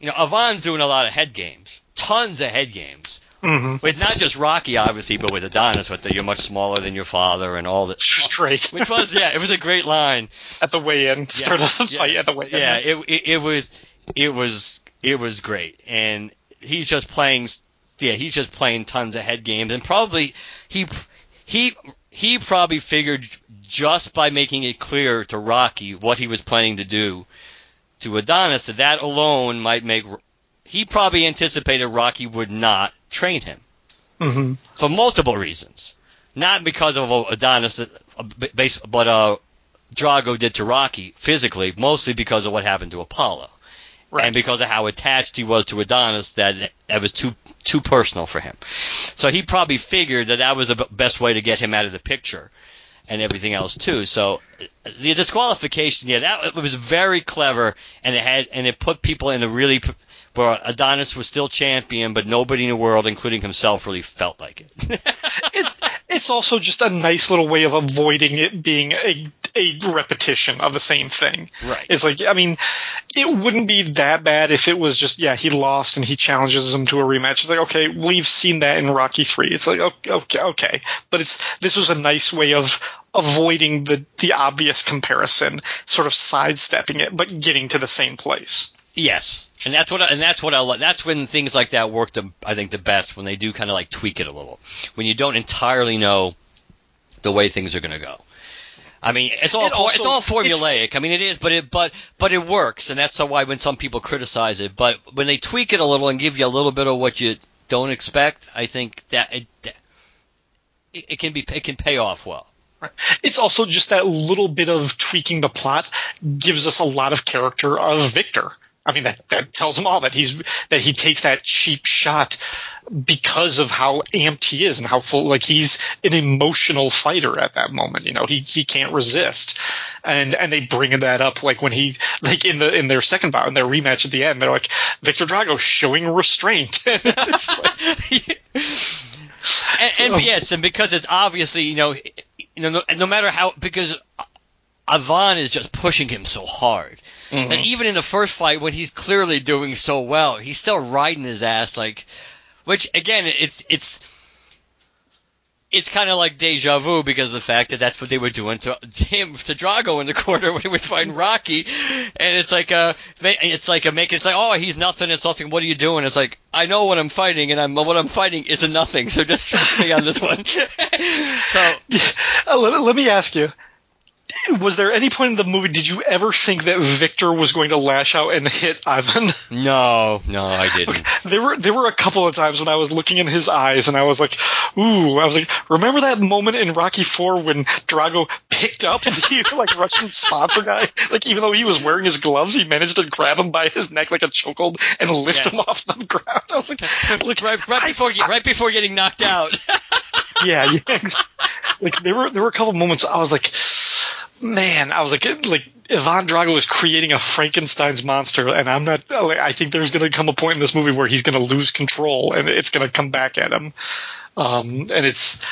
you know, Ivan's doing a lot of head games, tons of head games. Mm-hmm. With not just Rocky, obviously, but with Adonis, with the "you're much smaller than your father" and all that, Which was great. which was yeah, it was a great line. at the weigh-in, start the Yes, fight at the weigh-in. Yeah, it, it it was it was it was great, and he's just playing. Yeah, he's just playing tons of head games, and probably he he he probably figured just by making it clear to Rocky what he was planning to do to Adonis that that alone might make. He probably anticipated Rocky would not train him hmm for multiple reasons. Not because of Adonis, uh, but uh, Drago did to Rocky physically, mostly because of what happened to Apollo, Right. and because of how attached he was to Adonis that that was too too personal for him. So he probably figured that that was the best way to get him out of the picture, and everything else too. So uh, the disqualification, yeah, that was very clever, and it had and it put people in a really where Adonis was still champion, but nobody in the world, including himself, really felt like it. it, it's also just a nice little way of avoiding it being a a repetition of the same thing. Right. It's like I mean, it wouldn't be that bad if it was just yeah he lost and he challenges him to a rematch. It's like okay we've seen that in Rocky three. It's like okay okay, okay. but it's this was a nice way of avoiding the the obvious comparison, sort of sidestepping it, but getting to the same place. Yes, and that's what I, and that's what I like. That's when things like that work. The I think the best when they do kind of like tweak it a little, when you don't entirely know the way things are going to go. I mean, it's all It for, also- it's all formulaic. I mean, it is, but it but but it works, and that's why when some people criticize it, but when they tweak it a little and give you a little bit of what you don't expect, I think that it it, it can be it can pay off well. It's also just that little bit of tweaking the plot gives us a lot of character of Victor. I mean, that, that tells him all that he's that he takes that cheap shot because of how amped he is and how full like he's an emotional fighter at that moment. You know, he he can't resist, and and they bring that up like when he like in the in their second bout in their rematch at the end, they're like Victor Drago showing restraint. Like- and, and So- yes, and because it's obviously you know, you know, no, no matter how because Ivan is just pushing him so hard, Mm-hmm. and even in the first fight when he's clearly doing so well, he's still riding his ass like, which again, it's it's. It's kind of like deja vu because of the fact that that's what they were doing to him to Drago in the corner when he was fighting Rocky, and it's like uh it's like a make it's like oh he's nothing it's nothing what are you doing it's like I know what I'm fighting and I'm what I'm fighting is a nothing so just trust me on this one so Uh, let, let me ask you. Was there any point in the movie did you ever think that Victor was going to lash out and hit Ivan? no no I didn't there were there were a couple of times when I was looking in his eyes and I was like, ooh, I was like, remember that moment in Rocky Four when Drago picked up the like Russian sponsor guy? Like even though he was wearing his gloves, he managed to grab him by his neck like a chokehold and lift Yes. him off the ground. I was like, look, right, right before right before getting knocked out yeah, yeah. Like there were there were a couple of moments I was like, man, I was like like Ivan Drago is creating a Frankenstein's monster, and I'm not. like, I think there's going to come a point in this movie where he's going to lose control, and it's going to come back at him. Um, and it's.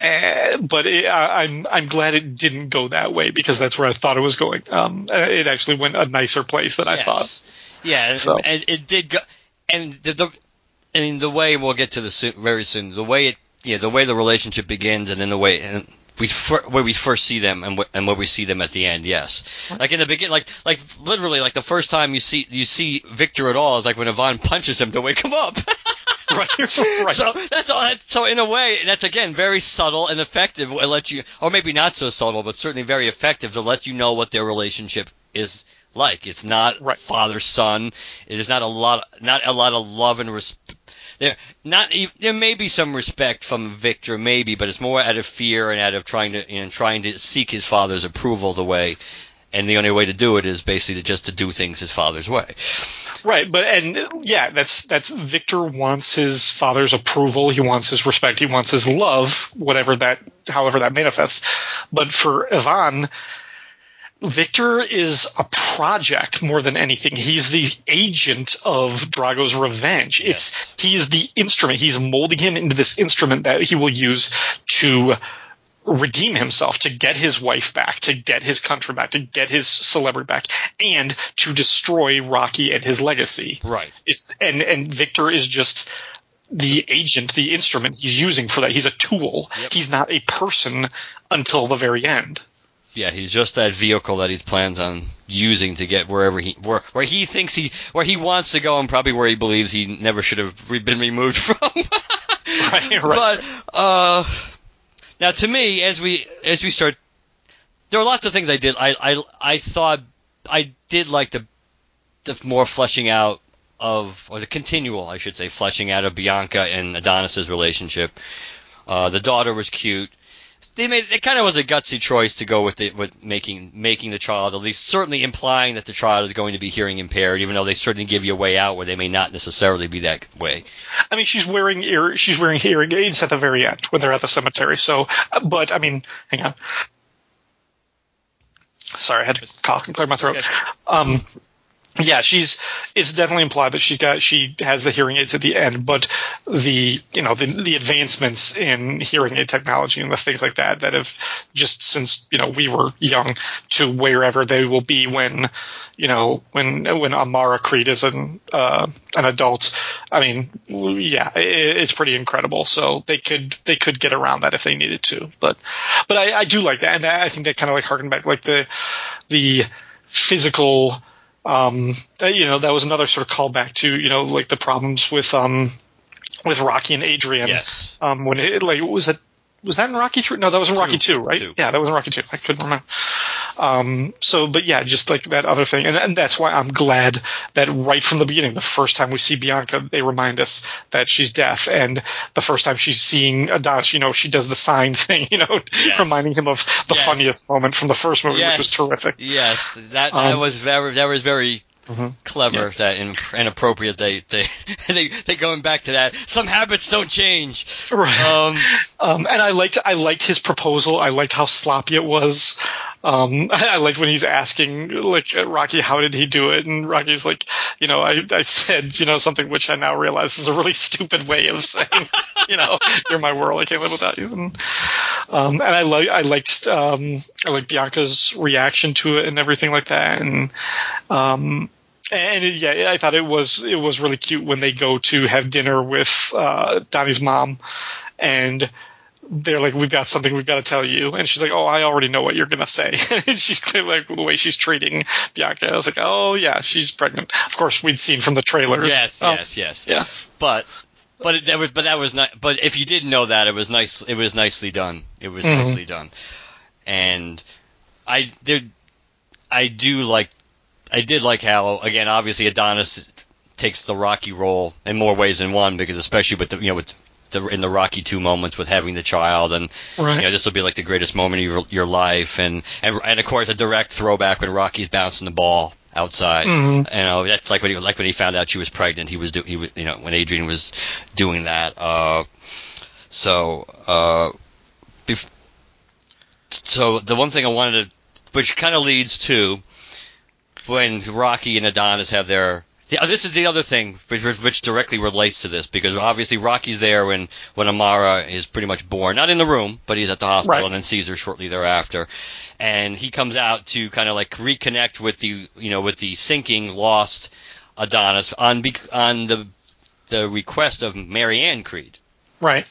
Uh, but it, I, I'm I'm glad it didn't go that way because that's where I thought it was going. Um, it actually went a nicer place than I thought. yeah and, So. and it did go and the, the and the way we'll get to this soon, very soon the way it yeah the way the relationship begins and then the way and we fir- where we first see them and wh- and where we see them at the end yes like in the beginning like like literally like the first time you see you see Victor at all is like when Ivan punches him to wake him up Right, right. so that's all. That's, so in a way, that's again very subtle and effective. It let you, or maybe not so subtle, but certainly very effective to let you know what their relationship is like. It's not Right. father son. It is not a lot, not a lot of love and respect. There, not there may be some respect from Victor, maybe, but it's more out of fear and out of trying to, you know, trying to seek his father's approval. The way, and the only way to do it is basically just to do things his father's way. Right, but and yeah, that's that's Victor wants his father's approval, he wants his respect, he wants his love, whatever that however that manifests. But for Ivan, Victor is a project more than anything. He's the agent of Drago's revenge. Yes. It's he's the instrument. He's molding him into this instrument that he will use to redeem himself, to get his wife back, to get his country back, to get his celebrity back, and to destroy Rocky and his legacy. Right. It's and and Victor is just the agent, the instrument he's using for that. He's a tool. Yep. He's not a person until the very end. Yeah, he's just that vehicle that he plans on using to get wherever he where where he thinks he where he wants to go and probably where he believes he never should have been removed from. Right, right. But uh, now to me, as we as we start, there are lots of things I did. I I I thought I did like the the more fleshing out of or the continual, I should say, fleshing out of Bianca and Adonis's relationship. Uh, the daughter was cute. They made it kind of was a gutsy choice to go with the with making making the child at least certainly implying that the child is going to be hearing impaired, even though they certainly give you a way out where they may not necessarily be that way. I mean, she's wearing ear, she's wearing hearing aids at the very end when they're at the cemetery. So, uh, but I mean, hang on. Sorry, I had to cough and clear my throat. Um, yeah, she's. It's definitely implied that she's got she has the hearing aids at the end, but the you know the the advancements in hearing aid technology and the things like that that have just since you know we were young to wherever they will be when you know when when Amara Creed is an uh, an adult. I mean, yeah, it, it's pretty incredible. So they could they could get around that if they needed to, but but I, I do like that, and I think that kind of like harken back like the the physical um, that, you know, that was another sort of callback to, you know, like the problems with, um, with Rocky and Adrian. Yes. Um, when it, like, was that, was that in Rocky three? No, that was in Rocky two, right? Two. Yeah, that was in Rocky two. I couldn't remember. Um, so, but yeah, just like that other thing, and, and that's why I'm glad that right from the beginning, the first time we see Bianca, they remind us that she's deaf, and the first time she's seeing Adonis, you know, she does the sign thing, you know, Yes. reminding him of the Yes. funniest moment from the first movie, Yes. which was terrific. Yes, that that Um, was very that was very Mhm. clever that and, and appropriate. They they they they going back to that. Some habits don't change. Right. Um, Um, and I liked I liked his proposal. I liked how sloppy it was. Um, I, I liked when he's asking like Rocky, how did he do it? And Rocky's like, you know, I, I said, you know, something which I now realize is a really stupid way of saying, you know, you're my world. I can't live without you. And, um, and I like I liked um, I liked Bianca's reaction to it and everything like that. And um, and it, yeah, I thought it was it was really cute when they go to have dinner with uh, Donnie's mom, and they're like, "We've got something we've got to tell you," and she's like, "Oh, I already know what you're gonna say." and she's clearly like the way she's treating Bianca. I was like, "Oh yeah, she's pregnant." Of course, we'd seen from the trailers. yes, Oh, yes, yes. yeah. But but it, that was but that was not. But if you didn't know that, it was nice. It was nicely done. It was Mhm. nicely done. And I did. I do like. I did like how again. Obviously, Adonis takes the Rocky role in more ways than one because especially with the you know with the in the Rocky two moments with having the child and Right. you know this will be like the greatest moment of your, your life and, and and of course a direct throwback when Rocky's bouncing the ball outside. Mhm. You know that's like when he like when he found out she was pregnant. He was do, he was you know when Adrian was doing that. Uh, so uh, bef- so the one thing I wanted to, which kind of leads to when Rocky and Adonis have their. Yeah, uh, this is the other thing which, which directly relates to this because obviously Rocky's there when when Amara is pretty much born, not in the room, but he's at the hospital Right. and then sees her shortly thereafter, and he comes out to kind of like reconnect with the you know with the sinking lost Adonis on on the the request of Mary Anne Creed Right.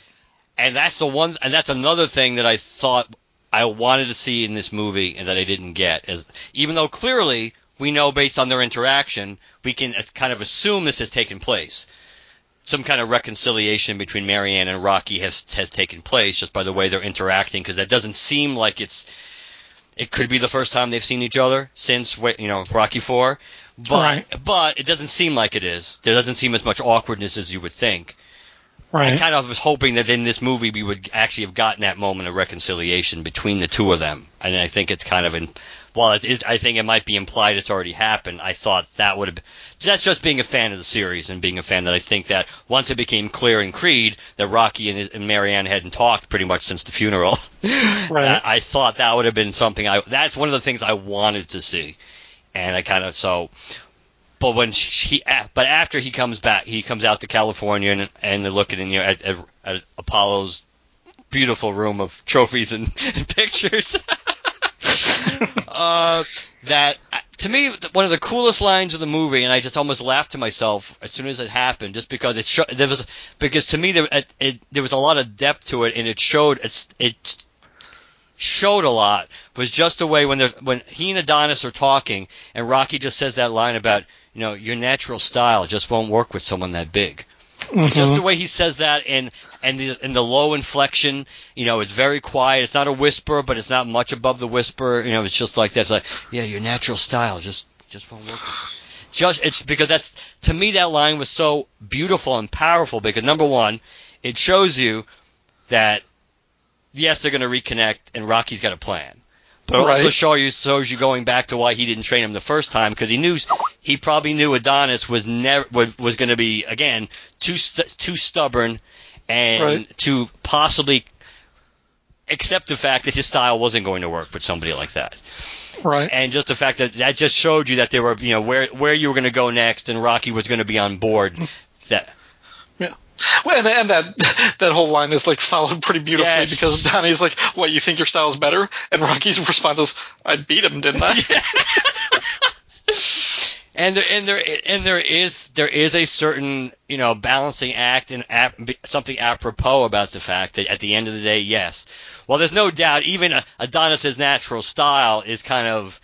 and that's the one and that's another thing that I thought I wanted to see in this movie and that I didn't get is even though clearly we know based on their interaction we can kind of assume this has taken place some kind of reconciliation between Mary Anne and Rocky has has taken place just by the way they're interacting because that doesn't seem like it's it could be the first time they've seen each other since you know Rocky 4 but Right. but it doesn't seem like it is there doesn't seem as much awkwardness as you would think Right. I kind of was hoping that in this movie we would actually have gotten that moment of reconciliation between the two of them, and I think it's kind of in. While it is, I think it might be implied it's already happened. I thought that would have. That's just being a fan of the series and being a fan that I think that once it became clear in Creed that Rocky and, and Mary Anne hadn't talked pretty much since the funeral, Right. I, I thought that would have been something. I that's one of the things I wanted to see, and I kind of so but when she, but after he comes back, he comes out to California and, and they're looking in you know, at, at, at Apollo's beautiful room of trophies and, and pictures. uh, that to me, one of the coolest lines of the movie, and I just almost laughed to myself as soon as it happened, just because it sho- there was because to me there it, it, there was a lot of depth to it, and it showed it's it showed a lot was just the way when when he and Adonis are talking, and Rocky just says that line about you know your natural style just won't work with someone that big. Just Mhm. the way he says that, and and the and the low inflection, you know, it's very quiet. It's not a whisper, but it's not much above the whisper. You know, it's just like that. It's like, yeah, your natural style just just won't work. Just it's because that's to me that line was so beautiful and powerful because number one, it shows you that yes, they're going to reconnect, and Rocky's got a plan. But it also Right. show you shows you going back to why he didn't train him the first time because he knew he probably knew Adonis was never was, was going to be again too st- too stubborn and Right. to possibly accept the fact that his style wasn't going to work with somebody like that Right. and just the fact that that just showed you that they were you know where where you were going to go next and Rocky was going to be on board that Yeah. Well, and, and that that whole line is like followed pretty beautifully Yes. because Donnie's like, "What you think your style's better?" And Rocky's response is, "I beat him, didn't I?" and there and there and there is there is a certain you know balancing act and ap, something apropos about the fact that at the end of the day, yes, well, there's no doubt even Adonis's natural style is kind of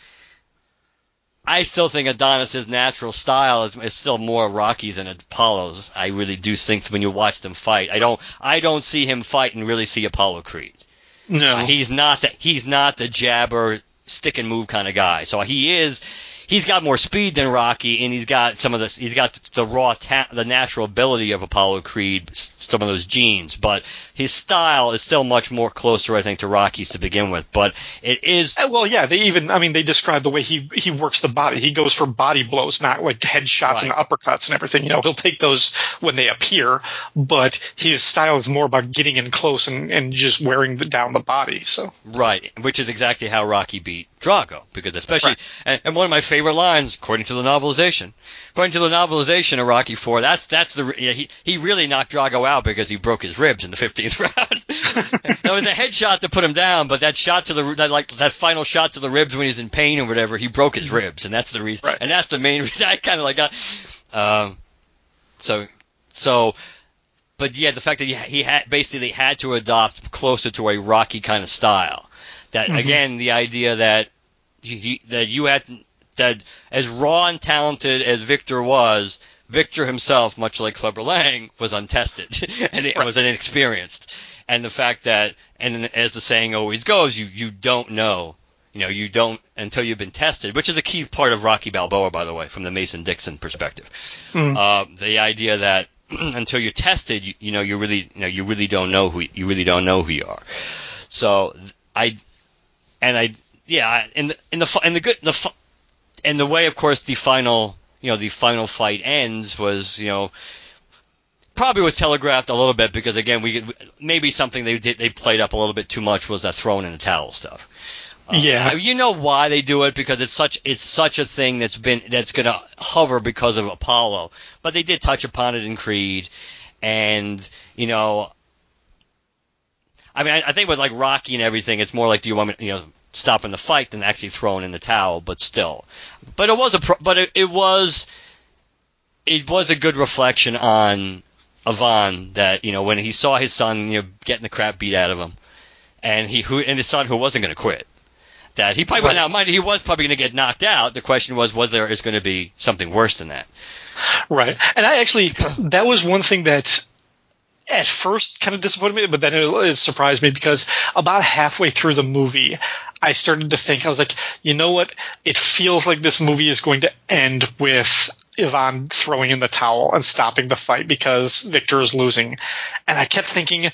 I still think Adonis's natural style is, is still more Rocky's than Apollo's. I really do think when you watch them fight, I don't I don't see him fight and really see Apollo Creed. No, Uh, he's not the he's not the jabber stick and move kind of guy. So he is he's got more speed than Rocky, and he's got some of this. He's got the raw, ta- the natural ability of Apollo Creed, some of those genes. But his style is still much more closer, I think, to Rocky's to begin with. But it is. Uh, Well, yeah, they even, I mean, they describe the way he, he works the body. He goes for body blows, not like headshots and uppercuts and everything. You know, he'll take those when they appear, but his style is more about getting in close and, and just wearing the, down the body. So, Right, which is exactly how Rocky beat Drago, because especially, and, and one of my favorite lines, according to the novelization, according to the novelization of Rocky Four, that's that's the yeah, he he really knocked Drago out because he broke his ribs in the 15th round. that was a headshot to put him down, but that shot to the that like that final shot to the ribs when he's in pain or whatever, he broke his ribs, and that's the reason, Right. and that's the main reason I kind of like got. Um, so so but yeah, the fact that he, he had basically had to adopt closer to a Rocky kind of style. That Mhm. again, the idea that you, you- that you had that as raw and talented as Victor was, Victor himself, much like Clubber Lang, was untested and Right. was inexperienced. And the fact that, and as the saying always goes, you you don't know. You know, you don't until you've been tested, which is a key part of Rocky Balboa, by the way, from the Mason Dixon perspective. Mm. Uh, the idea that until you're tested, you, you know, you really, you know, you really don't know who you really don't know who you are. So I, and I, yeah, I- and the, and the and the good the and the way, of course, the final, you know, the final fight ends was, you know, probably was telegraphed a little bit because again, we could- maybe something they did they played up a little bit too much was that throwing in the towel stuff. Uh, Yeah. You know why they do it because it's such it's such a thing that's been that's going to hover because of Apollo. But they did touch upon it in Creed, and you know, I mean, I, I think with like Rocky and everything, it's more like do you want me, you know, stopping the fight than actually throwing in the towel. But still, but it was a pro- but it, it was it was a good reflection on Ivan that you know when he saw his son you know getting the crap beat out of him, and he who and his son who wasn't going to quit. That he probably Right. now mind you, he was probably going to get knocked out. The question was was there is going to be something worse than that. Right. And I actually, that was one thing that at first kind of disappointed me, but then it, it surprised me because about halfway through the movie, I started to think, I was like, you know what? It feels like this movie is going to end with Ivan throwing in the towel and stopping the fight because Victor is losing. And I kept thinking,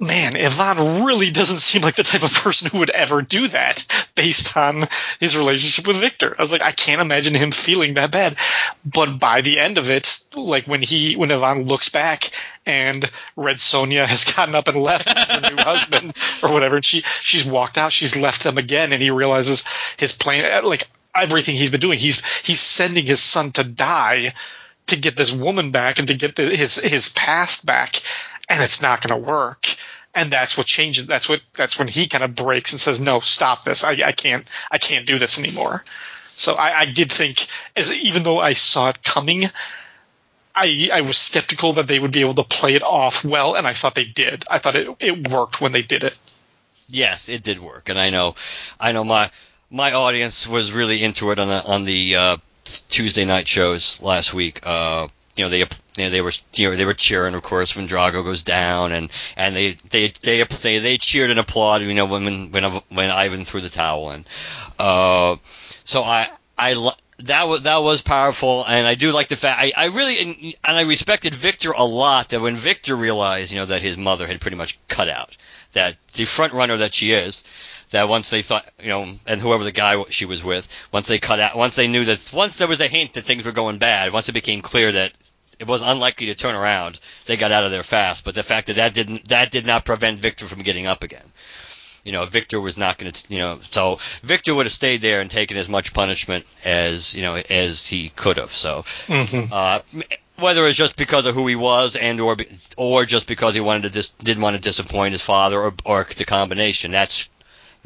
man, Ivan really doesn't seem like the type of person who would ever do that based on his relationship with Victor. I was like, I can't imagine him feeling that bad. But by the end of it, like when he, when Ivan looks back and Red Sonja has gotten up and left her new husband or whatever, and she, she's walked out, she's left them again, and he realizes his plan, uh, like everything he's been doing, he's, he's sending his son to die to get this woman back and to get the, his, his past back and it's not going to work. And that's what changes. That's what. That's when he kind of breaks and says, "No, stop this. I, I can't. I can't do this anymore." So I, I did think, as even though I saw it coming, I I was skeptical that they would be able to play it off well, and I thought they did. I thought it it worked when they did it. Yes, it did work, and I know, I know my my audience was really into it on the on the uh, Tuesday night shows last week. Uh, you know, they you know, they were you know they were cheering, of course, when Drago goes down, and and they they they they, they cheered and applauded, you know, when when when Ivan threw the towel in. Uh, so I I that was that was powerful, and I do like the fact I, I really and, and I respected Victor a lot. That when Victor realized, you know, that his mother had pretty much cut out, that the front runner that she is, that once they thought, you know, and whoever the guy she was with, once they cut out, once they knew that, once there was a hint that things were going bad, once it became clear that it was unlikely to turn around, they got out of there fast. But the fact that that didn't, that did not prevent Victor from getting up again. You know, Victor was not going to, you know, so Victor would have stayed there and taken as much punishment as, you know, as he could have. So, Mm-hmm. uh, whether it's just because of who he was and or or just because he wanted to dis- didn't want to disappoint his father or, or the combination. That's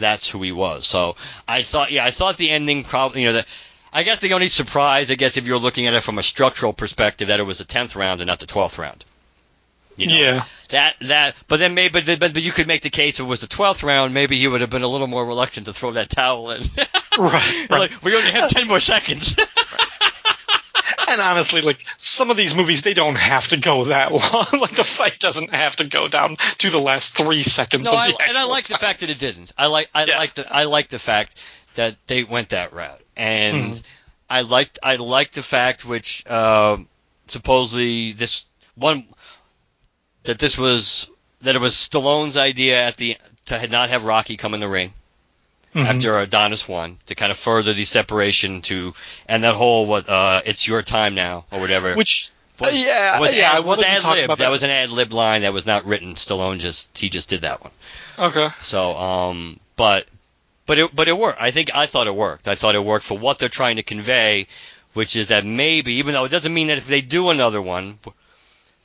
that's who he was. So I thought, yeah, I thought the ending probably, you know, the, I guess the only surprise, I guess, if you're looking at it from a structural perspective, that it was the tenth round and not the twelfth round. You know, Yeah. that that. But then maybe, but, but, but you could make the case if it was the twelfth round, maybe he would have been a little more reluctant to throw that towel in. Right, right. like we only have ten more seconds. And honestly, like some of these movies, they don't have to go that long. like the fight doesn't have to go down to the last three seconds. no, of I, and I like the fact that it didn't. I like I Yeah. like the I like the fact that they went that route, and Mhm. I liked I liked the fact which um, supposedly this one that this was that it was Stallone's idea at the to not have Rocky come in the ring Mhm. after Adonis won to kind of further the separation to and that whole what uh it's your time now or whatever Which, was, yeah, was yeah, I ad, was ad lib that that. was an ad lib line that was not written Stallone just he just did that one okay. so um but but it but it worked I think I thought it worked I thought it worked for what they're trying to convey which is that maybe even though it doesn't mean that if they do another one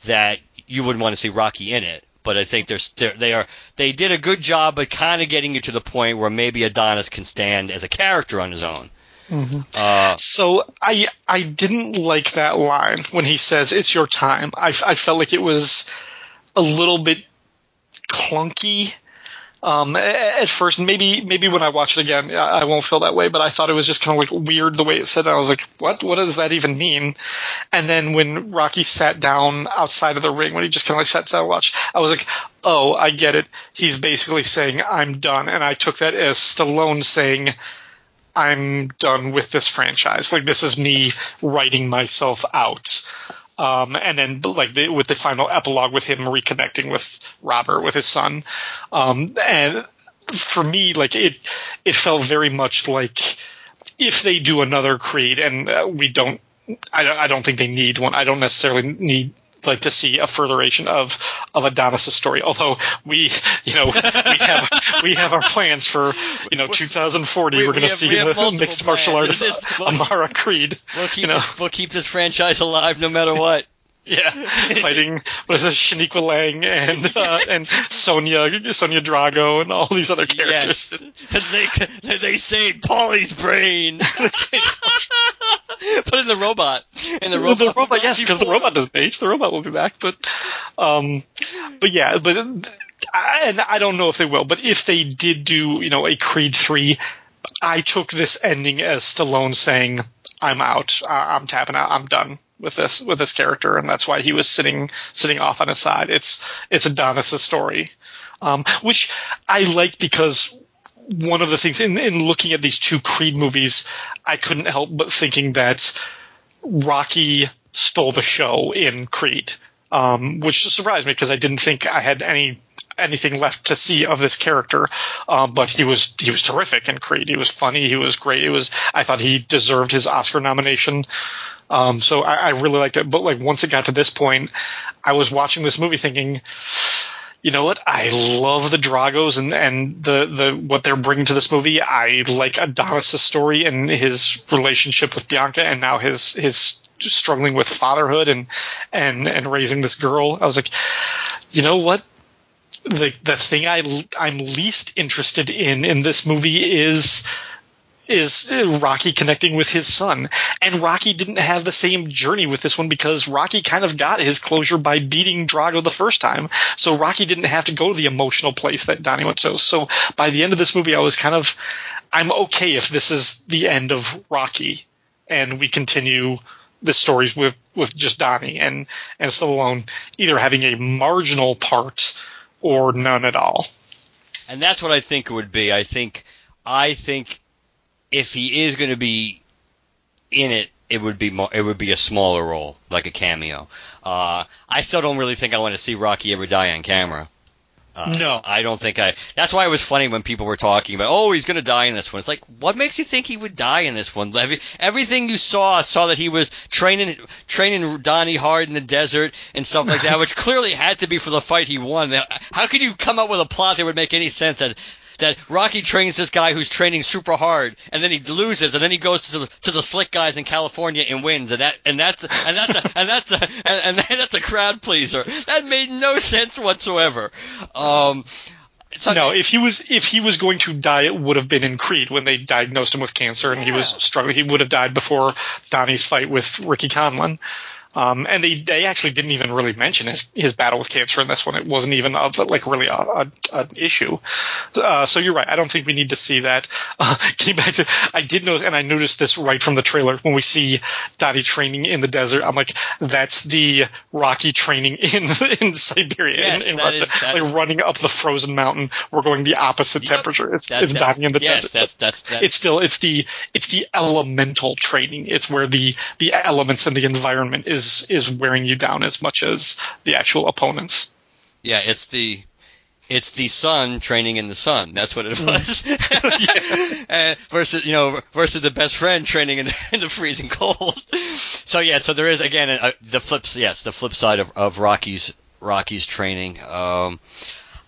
that you wouldn't want to see Rocky in it but I think they're, they're they are they did a good job of kind of getting you to the point where maybe Adonis can stand as a character on his own. Mhm. Uh, So I I didn't like that line when he says it's your time. I, I felt like it was a little bit clunky um, at first. Maybe maybe when I watch it again, I won't feel that way. But I thought it was just kind of like weird the way it said. I was like, what? What does that even mean? And then when Rocky sat down outside of the ring, when he just kind of like sat down and watched, I was like, oh, I get it. He's basically saying I'm done, and I took that as Stallone saying. I'm done with this franchise. Like this is me writing myself out. Um, and then like the, with the final epilogue with him reconnecting with Robert with his son. Um, and for me, like it, it felt very much like if they do another Creed, and uh, we don't, I don't, I don't think they need one. I don't necessarily need like to see a furtheration of of Adonis' story. Although we, you know, we have we have our plans for you know 2040. We- are going to see the mixed martial plans. artist This is- Amara Creed. we'll keep You know. this, we'll keep this franchise alive no matter what. Yeah, fighting what is it, Shaniqua Lang and uh, and Sonia Sonia Drago and all these other characters. Yes, they they saved Paulie's brain. Put in the robot. In the the robot. the robot yes, because the robot doesn't age. The robot will be back, but um, but yeah, but and I don't know if they will, but if they did do you know a Creed three, I took this ending as Stallone saying. I'm out. I'm tapping out. I'm done with this with this character, and that's why he was sitting sitting off on his side. It's it's Adonis' story, um, which I like because one of the things in, in looking at these two Creed movies, I couldn't help but thinking that Rocky stole the show in Creed, um, which surprised me because I didn't think I had any anything left to see of this character. Um, but he was he was terrific in Creed. He was funny. He was great. It was I thought he deserved his Oscar nomination. Um, so I, I really liked it. But like once it got to this point, I was watching this movie thinking. You know what? I love the Dragos and, and the, the what they're bringing to this movie. I like Adonis' story and his relationship with Bianca, and now his his struggling with fatherhood and and and raising this girl. I was like, you know what? The the thing I I'm least interested in in this movie is is Rocky connecting with his son. And Rocky didn't have the same journey with this one because Rocky kind of got his closure by beating Drago the first time. So Rocky didn't have to go to the emotional place that Donnie went to. So by the end of this movie, I was kind of, I'm okay if this is the end of Rocky and we continue the stories with, with just Donnie and, and Stallone either having a marginal part or none at all. And that's what I think it would be. I think I think if he is going to be in it, it would be more, it would be a smaller role, like a cameo. Uh, I still don't really think I want to see Rocky ever die on camera. Uh, No. I don't think I. That's why it was funny when people were talking about, oh, he's going to die in this one. It's like, what makes you think he would die in this one? Every- Everything you saw saw that he was training training Donnie hard in the desert and stuff like that, which clearly had to be for the fight he won. How could you come up with a plot that would make any sense that that Rocky trains this guy who's training super hard, and then he loses, and then he goes to the, to the slick guys in California and wins, and that and that's and that's a, and that's a, and, and that's a crowd pleaser. That made no sense whatsoever. Um, so no, if he was if he was going to die, it would have been in Creed when they diagnosed him with cancer and he was struggling. He would have died before Donnie's fight with Ricky Conlan. Um, and they, they actually didn't even really mention his, his battle with cancer in this one. It wasn't even a, like really a, a, an issue. Uh, so you're right. I don't think we need to see that. Uh, getting back to, I did notice, and I noticed this right from the trailer when we see Donnie training in the desert. I'm like, that's the Rocky training in in Siberia, Yes, in, in Russia, is- like running up the frozen mountain. We're going the opposite Yep. temperature. It's That- it's Donnie in the yes, desert. that's that's that's it's still it's the it's the elemental training. It's where the the elements and the environment is is wearing you down as much as the actual opponents. yeah, it's the it's the sun training in the sun. That's what Mm. it was. and versus you know versus the best friend training in, in the freezing cold. so yeah, so there is again uh, the flips. Yes, the flip side of, of Rocky's Rocky's training. Um,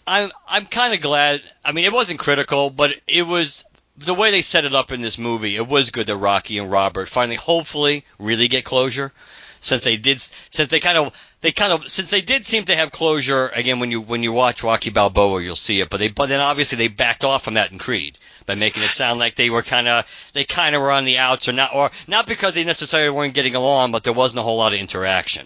I'm I'm kind of glad. I mean, it wasn't critical, but it was the way they set it up in this movie. It was good that Rocky and Robert finally, hopefully, really get closure. Since they did, since they kind of, they kind of, since they did seem to have closure. Again, when you when you watch Rocky Balboa, you'll see it. But they, but then obviously they backed off from that in Creed by making it sound like they were kind of, they kind of were on the outs, or not, or not because they necessarily weren't getting along, but there wasn't a whole lot of interaction.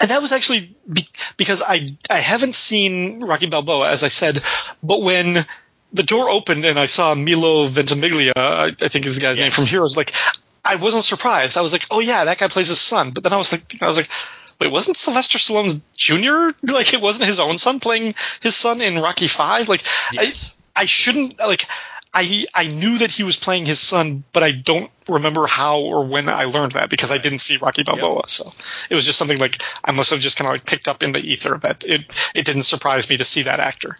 And that was actually be, because I I haven't seen Rocky Balboa as I said, but when the door opened and I saw Milo Ventimiglia, I, I think is the guy's name Yes. from Heroes, like I wasn't surprised. I was like, oh yeah, that guy plays his son. But then I was like, I was like, wait, wasn't Sylvester Stallone's Junior like it wasn't his own son playing his son in Rocky Five? Like Yes. I, I shouldn't like. I I knew that he was playing his son, but I don't remember how or when I learned that because I didn't see Rocky Balboa. So it was just something like I must have just kind of like picked up in the ether that it it didn't surprise me to see that actor.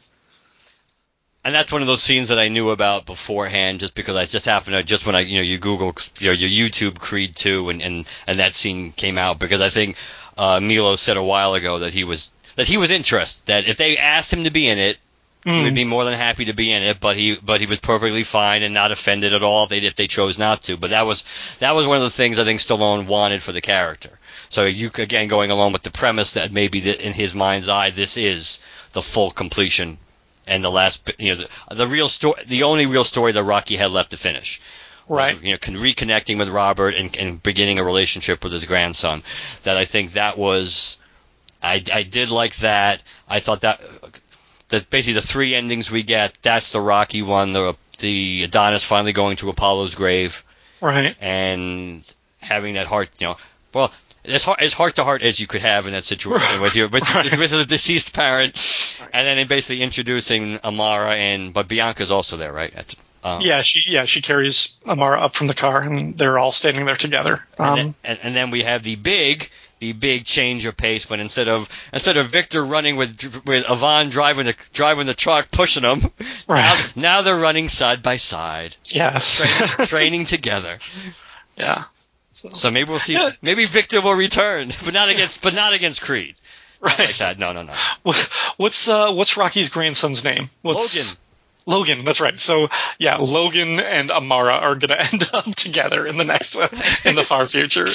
And that's one of those scenes that I knew about beforehand, just because I just happened to just when I you know you Google you know, your YouTube Creed two and, and and that scene came out because I think uh, Milo said a while ago that he was that he was interested that if they asked him to be in it. He would be more than happy to be in it, but he but he was perfectly fine and not offended at all if they if they chose not to. But that was that was one of the things I think Stallone wanted for the character. So you again going along with the premise that maybe that in his mind's eye this is the full completion and the last you know the, the real story the only real story that Rocky had left to finish Right. you know con- reconnecting with Robert and, and beginning a relationship with his grandson that I think that was I, I did like that I thought that that basically the three endings we get that's the Rocky one the the Adonis finally going to Apollo's grave Right. and having that heart, you know, well, as heart as heart to heart as you could have in that situation with your with, Right. with a deceased parent, and then basically introducing Amara and but Bianca's also there, right? At, um, Yeah, she yeah she carries Amara up from the car and they're all standing there together. And, Um, then, and, and then we have the big the big change of pace when instead of instead of Victor running with with Ivan driving the driving the truck pushing them, now, now they're running side by side, yes. training, training together. yeah. So maybe we'll see. Yeah. Maybe Victor will return, but not against but not against Creed. Not Right. like that. No, no, no. What's uh what's Rocky's grandson's name? What's, Logan. Logan, that's right. So yeah, Logan and Amara are gonna end up together in the next one in the far future.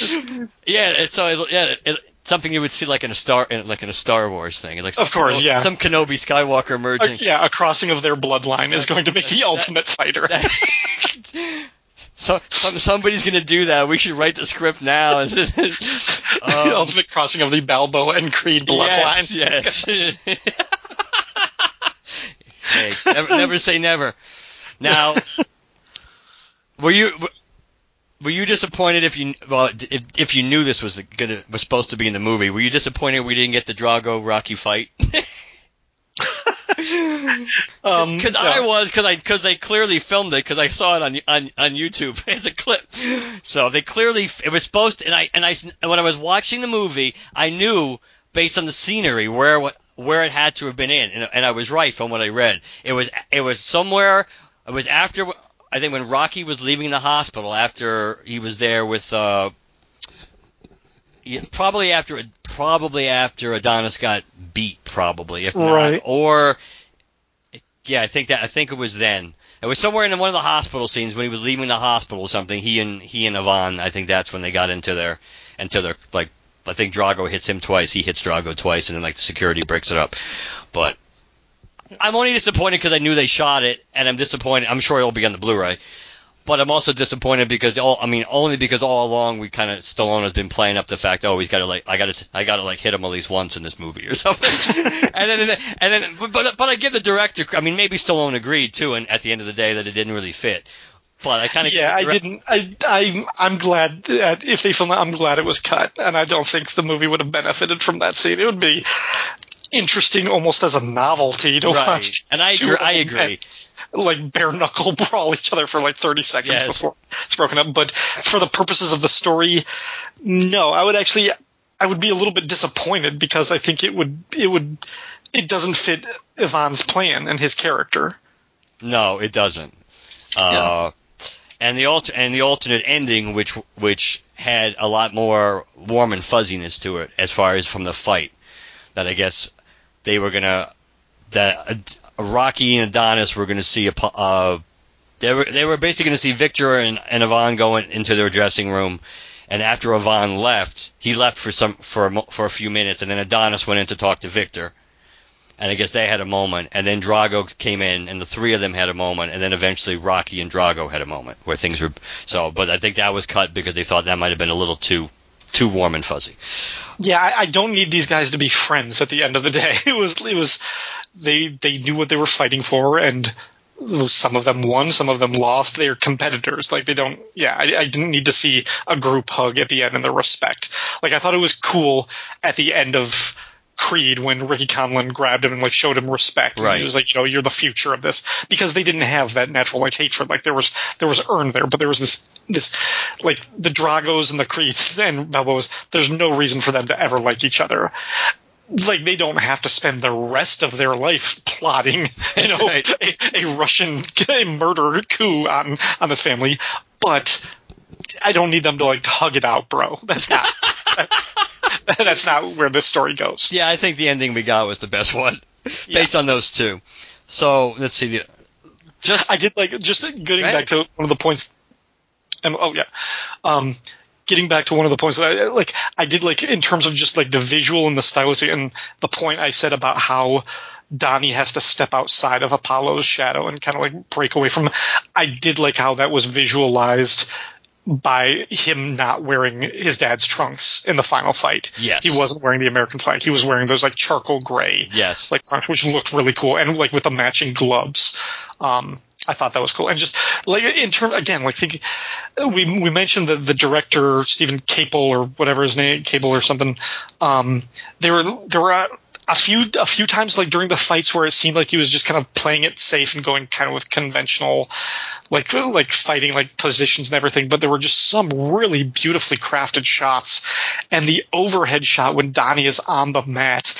Yeah, so it, yeah, it, something you would see like in a star, in, like in a Star Wars thing. Like Of course, yeah. Some Kenobi Skywalker Uh, yeah, a crossing of their bloodline is going to make the ultimate fighter. so some, somebody's gonna do that. We should write the script now. And, the um, ultimate crossing of the Balboa and Creed bloodline. Yes, yes. hey, never, never say never. Now, were you were you disappointed if you well if, if you knew this was gonna was supposed to be in the movie? Were you disappointed we didn't get the Drago Rocky fight? Um, Because no. I was, because I, because they clearly filmed it, because I saw it on on on YouTube as a clip. So they clearly, it was supposed, to, and I and I when I was watching the movie, I knew based on the scenery where what where it had to have been in, and, and I was right from what I read. It was it was somewhere. It was after I think when Rocky was leaving the hospital after he was there with. uh probably after probably after Adonis got beat, probably if not, Right. or yeah, I think that I think it was then. It was somewhere in one of the hospital scenes when he was leaving the hospital or something. He and he and Ivan, I think that's when they got into their into their like. I think Drago hits him twice. He hits Drago twice, and then like the security breaks it up. But I'm only disappointed because I knew they shot it, and I'm disappointed. I'm sure it'll be on the Blu-ray. But I'm also disappointed because all I mean only because all along we kind of Stallone has been playing up the fact oh he's got to like I got to I got to like hit him at least once in this movie or something. And then and then but but I give the director I mean maybe Stallone agreed too and at the end of the day that it didn't really fit. But I kind of yeah I didn't I I I'm glad that if they filmed it I'm glad it was cut and I don't think the movie would have benefited from that scene. It would be interesting almost as a novelty to right. watch and I agree I agree like bare knuckle brawl each other for like 30 seconds Yes. before it's broken up. But for the purposes of the story, no, I would actually, I would be a little bit disappointed because I think it would, it would, it doesn't fit Ivan's plan and his character. No, it doesn't. Uh, and the alter- and the alternate ending, which which had a lot more warm and fuzziness to it, as far as from the fight, that I guess they were gonna that Rocky and Adonis were gonna see a uh, they were they were basically gonna see Victor and, and Ivan going into their dressing room. And after Ivan left, he left for some for a, for a few minutes, and then Adonis went in to talk to Victor and I guess they had a moment, and then Drago came in, and the three of them had a moment, and then eventually Rocky and Drago had a moment where things were so. But I think that was cut because they thought that might have been a little too too warm and fuzzy. Yeah, I, I don't need these guys to be friends at the end of the day. It was, it was, they, they knew what they were fighting for and some of them won, some of them lost. They're competitors. Like they don't, yeah, I, I didn't need to see a group hug at the end and the respect. Like I thought it was cool at the end of Creed when Ricky Conlan grabbed him and like showed him respect. And Right. he was like, you know, you're the future of this because they didn't have that natural like hatred. Like there was, there was earn there, but there was this, this, like the Dragos and the Creeds and Balboas. There's no reason for them to ever like each other like they don't have to spend the rest of their life plotting, you know, Right. a, a Russian murder coup on on this family. But I don't need them to like hug it out, bro. That's not that's not where this story goes. Yeah, I think the ending we got was the best one based on those two. So let's see the just I did like just getting Right. back to one of the points. And oh yeah, um, getting back to one of the points that I like, I did like in terms of just like the visual and the stylistic, and the point I said about how Donnie has to step outside of Apollo's shadow and kind of like break away from. I did like how that was visualized by him not wearing his dad's trunks in the final fight. Yes. he wasn't wearing the American flag. He was wearing those like charcoal gray yes. like front, which looked really cool, and like with the matching gloves. Um, I thought that was cool, and just like in terms again, like think we we mentioned the the director Steven Caple or whatever his name, Cable or something. Um, there were there were. A, a few a few times like during the fights where it seemed like he was just kind of playing it safe and going kind of with conventional like like fighting like positions and everything but there were just some really beautifully crafted shots and the overhead shot when Donnie is on the mat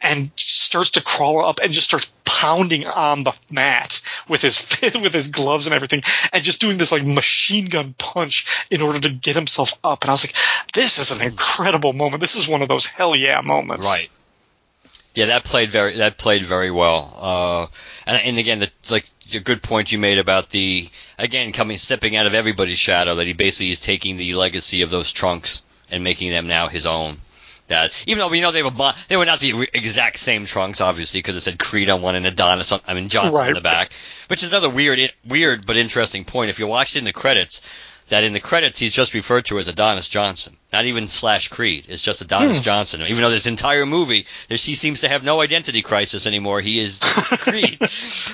and starts to crawl up and just starts pounding on the mat with his with his gloves and everything and just doing this like machine gun punch in order to get himself up and I was like this is an incredible moment this is one of those hell yeah moments Right. Yeah, that played very that played very well. Uh, and, and again, the, like the good point you made about the again coming stepping out of everybody's shadow that he basically is taking the legacy of those trunks and making them now his own. That even though we know they were bo- they were not the re- exact same trunks, obviously, because it said Creed on one and Adonis on I mean Johnson on the back, which is another weird weird but interesting point. If you watched it in the credits, that in the credits he's just referred to as Adonis Johnson, not even slash Creed. It's just Adonis Johnson. Even though this entire movie, there's, he seems to have no identity crisis anymore. He is Creed.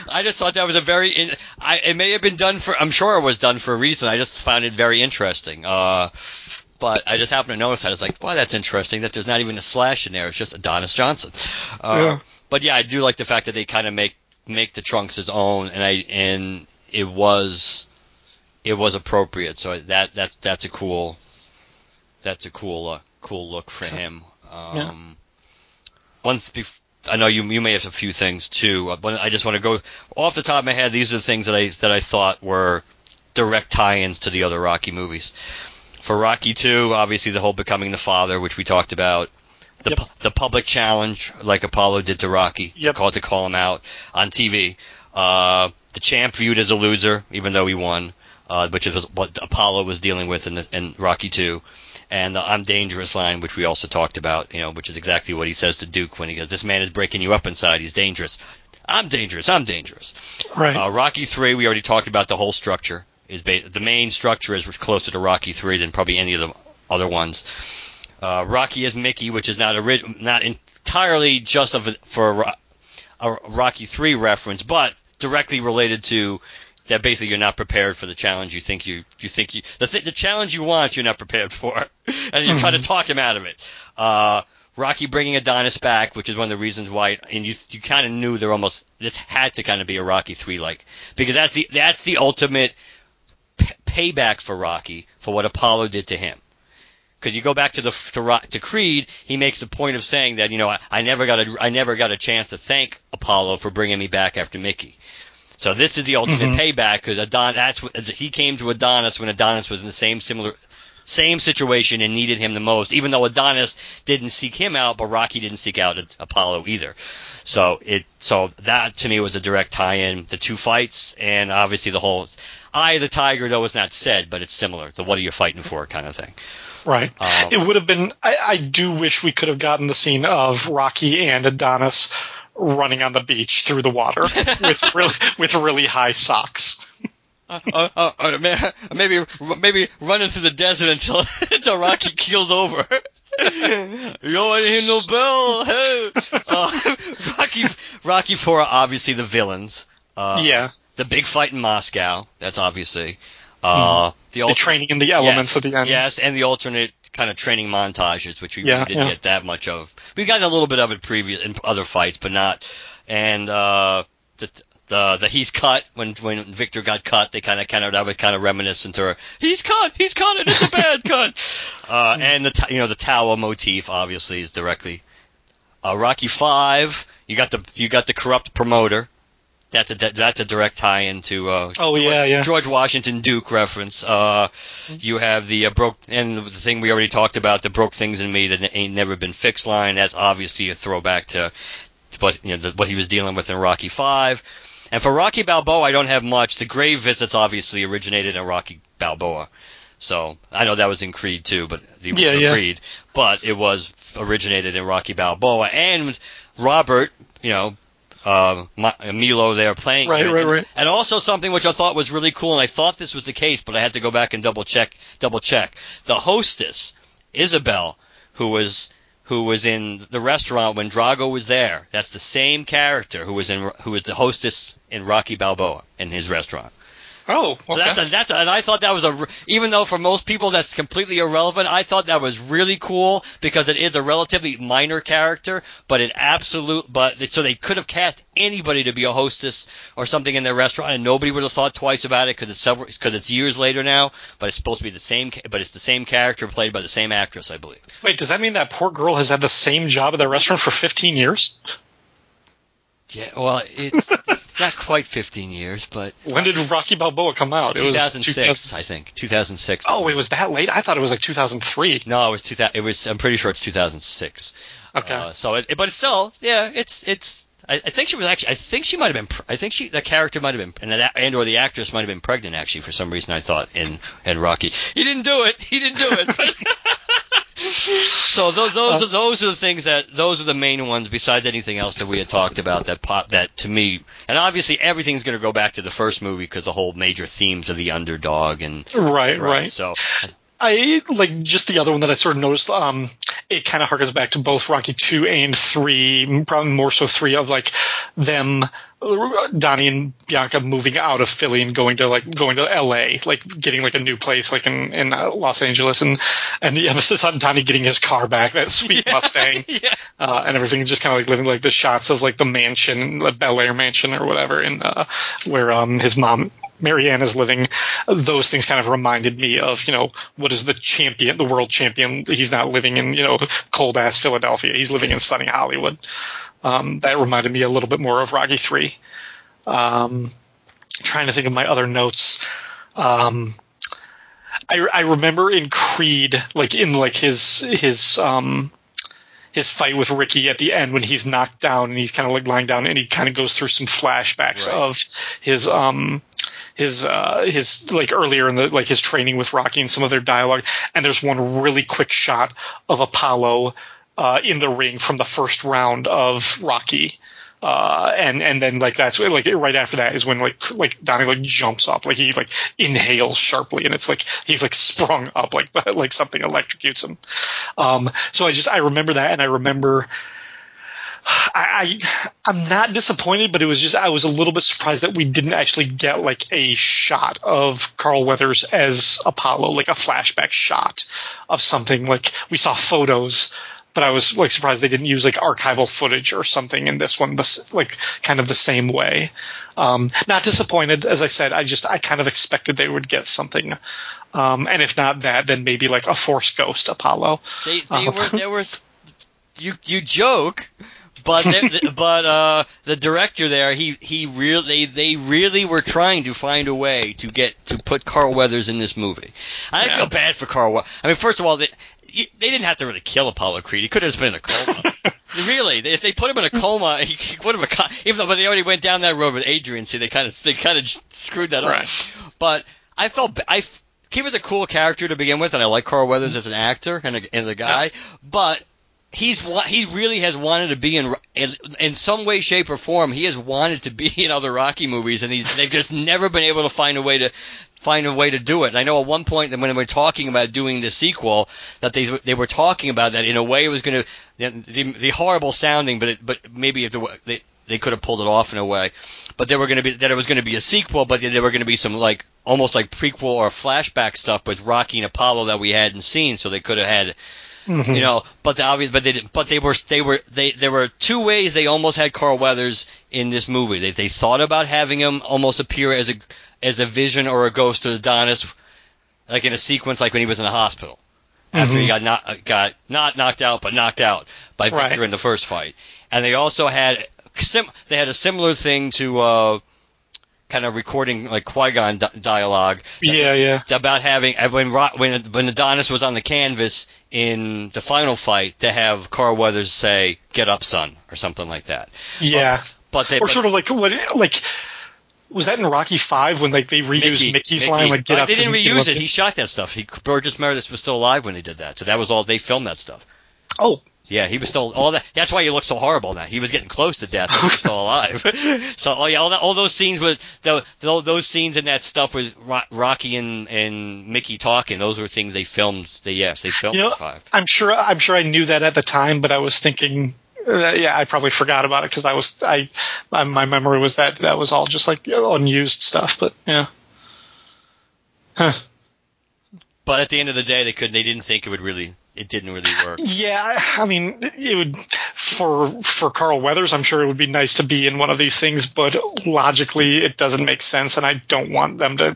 I just thought that was a very. In, I, it may have been done for. I'm sure it was done for a reason. I just found it very interesting. Uh, but I just happened to notice that. It's like, wow, that's interesting. That there's not even a slash in there. It's just Adonis Johnson. Uh, Yeah. But yeah, I do like the fact that they kind of make make the trunks his own, and I and it was it was appropriate. So that that that's a cool that's a cool uh, cool look for him. Um, Yeah. One th- bef- I know you you may have a few things too, uh, but I just want to go off the top of my head. These are the things that I that I thought were direct tie-ins to the other Rocky movies. For Rocky Two, obviously the whole becoming the father, which we talked about. The, Yep. pu- the public challenge, like Apollo did to Rocky, Yep. called to call him out on TV. Uh, the champ viewed as a loser, even though he won, uh, which is what Apollo was dealing with in, the, in Rocky 2. And the I'm dangerous line, which we also talked about, you know, which is exactly what he says to Duke when he goes, "This man is breaking you up inside. He's dangerous. I'm dangerous. I'm dangerous." right Uh, Rocky 3, we already talked about the whole structure. Is ba- the main structure is closer to Rocky three than probably any of the other ones. Uh, Rocky is Mickey, which is not ori- not entirely just of a, for a, a Rocky three reference, but directly related to that. Basically, you're not prepared for the challenge you think you you think you the th- the challenge you want you're not prepared for, and you try to talk him out of it. Uh, Rocky bringing Adonis back, which is one of the reasons why, and you you kind of knew they're almost this had to kind of be a Rocky three like because that's the that's the ultimate payback for Rocky for what Apollo did to him. Because you go back to the to, to Creed, he makes the point of saying that you know I, I never got a I never got a chance to thank Apollo for bringing me back after Mickey. So this is the ultimate Mhm. payback because Adon that's what, he came to Adonis when Adonis was in the same similar same situation and needed him the most. Even though Adonis didn't seek him out, but Rocky didn't seek out Apollo either. So it so that to me was a direct tie-in. The two fights and obviously the whole Eye of the Tiger though was not said, but it's similar. The what are you fighting for kind of thing. Right. Um, it would have been. I, I do wish we could have gotten the scene of Rocky and Adonis running on the beach through the water with really with really high socks. Uh, uh, uh, ma- maybe maybe running through the desert until until Rocky keels over. you want to hear no bell? Hey. Uh, Rocky Rocky Four are obviously the villains. Uh, yeah, The big fight in Moscow. That's obviously. Uh, the, the alter- training in the elements yes, at the end. Yes, and the alternate kind of training montages, which we Yeah, really didn't yeah. get that much of. We got a little bit of it previous in other fights, but not. And uh, the the the he's cut when when Victor got cut, they kind of kind of that was kind of reminiscent to he's cut, he's cut, and it's a bad cut. Uh, and the ta- you know the Tower motif obviously is directly. Uh, Rocky Five, you got the you got the corrupt promoter. That's a that's a direct tie into uh, Oh, George, yeah, yeah. George Washington Duke reference. Uh, you have the uh, broke and the thing we already talked about, the broke things in me that ain't never been fixed line. That's obviously a throwback to, to what you know the, what he was dealing with in Rocky Five. And for Rocky Balboa, I don't have much. The grave visits obviously originated in Rocky Balboa. So I know that was in Creed too, but the Yeah, original yeah. Creed, but it was originated in Rocky Balboa and Robert, you know, uh, Milo there playing Right, right, right. and also something which I thought was really cool, and I thought this was the case, but I had to go back and double check. Double check. The hostess, Isabel, who was who was in the restaurant when Drago was there. That's the same character who was in who was the hostess in Rocky Balboa in his restaurant. Oh, okay. So that's a, that's a, and I thought that was a even though for most people that's completely irrelevant, I thought that was really cool because it is a relatively minor character, but it absolute but so they could have cast anybody to be a hostess or something in their restaurant and nobody would have thought twice about it because it's several because it's years later now, but it's supposed to be the same but it's the same character played by the same actress, I believe. Wait, does that mean that poor girl has had the same job at the restaurant for 15 years? Yeah, well, it's, it's not quite 15 years, but When did Rocky Balboa come out? It was 2006, 2000 I think. 2006. Oh, it was that late? I thought it was like 2003. No, it was 2000. It was. I'm pretty sure it's 2006. Okay. Uh, so, it, but it's still, yeah, it's it's. I, I think she was actually. I think she might have been. pr- I think she the character might have been, and that, and or the actress might have been pregnant actually for some reason. I thought in in Rocky. He didn't do it. He didn't do it. so those those are those are the things that those are the main ones. Besides anything else that we had talked about that pop that to me, and obviously everything's going to go back to the first movie because the whole major themes of the underdog and right, right. So I like just the other one that I sort of noticed. Um, it kind of harkens back to both Rocky two and three, probably more so three of like them, Donnie and Bianca moving out of Philly and going to like going to L.A., like getting like a new place, like in in uh, Los Angeles, and and the emphasis on Donnie getting his car back, that sweet Mustang, yeah. uh, and everything, just kind of like living like the shots of like the mansion, the Bel Air mansion or whatever, in uh, where um his mom Mary Anne is living, those things kind of reminded me of, you know, what is the champion, the world champion? He's not living in, you know, cold ass Philadelphia. He's living in sunny Hollywood. Um, that reminded me a little bit more of Rocky 3. Um, trying to think of my other notes. Um, I, I remember in Creed, like in like his, his, um, his fight with Ricky at the end when he's knocked down and he's kind of like lying down and he kind of goes through some flashbacks Right. of his um his uh his like earlier in the like his training with Rocky and some of their dialogue and there's one really quick shot of Apollo uh in the ring from the first round of Rocky uh, and and then like that's like right after that is when like like Donnie like jumps up, like he like inhales sharply, and it's like he's like sprung up, like like something electrocutes him. Um, so I just I remember that, and I remember. I, I I'm not disappointed, but it was just I was a little bit surprised that we didn't actually get like a shot of Carl Weathers as Apollo, like a flashback shot of something. Like we saw photos but I was like surprised they didn't use like archival footage or something in this one, this, like kind of the same way. Um, not disappointed, as I said. I just I kind of expected they would get something, um, and if not that, then maybe like a Force Ghost Apollo. They they uh, were there was you you joke. But but uh, the director there, he he really they, they really were trying to find a way to get to put Carl Weathers in this movie. I yeah. feel bad for Carl. I mean, first of all, they, they didn't have to really kill Apollo Creed. He could have just been in a coma. really, if they put him in a coma, he would have. Even though, but they already went down that road with Adrian. See, they kind of they kind of screwed that right. up. But I felt I he was a cool character to begin with, and I like Carl Weathers as an actor and a, as a guy. Yeah. But he's he really has wanted to be in, in in some way, shape, or form. He has wanted to be in other Rocky movies, and he's they've just never been able to find a way to find a way to do it. And I know at one point that when they were talking about doing the sequel, that they they were talking about that in a way it was going to the, the horrible sounding, but it, but maybe if the, they they could have pulled it off in a way. But there were going to be that it was going to be a sequel, but there were going to be some like almost like prequel or flashback stuff with Rocky and Apollo that we hadn't seen, so they could have had. Mm-hmm. You know, but the obvious, but they didn't, but they were, they were, they, there were two ways they almost had Carl Weathers in this movie. They, they thought about having him almost appear as a, as a vision or a ghost to Adonis, like in a sequence, like when he was in the hospital after mm-hmm. he got not got not knocked out, but knocked out by Victor right. in the first fight. And they also had sim- they had a similar thing to uh, kind of recording like Qui Gon di- dialogue. Yeah, yeah. About having when when when Adonis was on the canvas in the final fight to have Carl Weathers say "Get up, son" or something like that. Yeah. But, but they or but, sort of like what like was that in Rocky Five when like they reused Mickey, Mickey's Mickey. line like get uh, up? They didn't reuse it. He shot that stuff. He, Burgess Meredith was still alive when they did that, so that was all they filmed that stuff. Oh. Yeah, he was still all that. That's why he looked so horrible now. He was getting close to death, but he was still alive. so, oh yeah, all, that, all those scenes with the, the, those scenes and that stuff with Rocky and, and Mickey talking. Those were things they filmed. They yes, they filmed. You know, five. I'm sure. I'm sure I knew that at the time, but I was thinking uh, yeah, I probably forgot about it because I was I my, my, memory was that that was all just like unused stuff. But yeah, huh. But at the end of the day, they could they didn't think it would really it didn't really work. Yeah, I mean, it would for for Carl Weathers. I'm sure it would be nice to be in one of these things, but logically, it doesn't make sense, and I don't want them to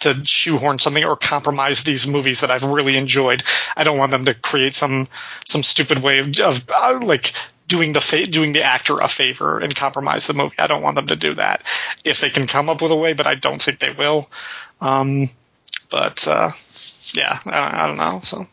to shoehorn something or compromise these movies that I've really enjoyed. I don't want them to create some some stupid way of, of uh, like doing the fa- doing the actor a favor and compromise the movie. I don't want them to do that. If they can come up with a way, but I don't think they will. Um, but uh, yeah, I, I, don't know. So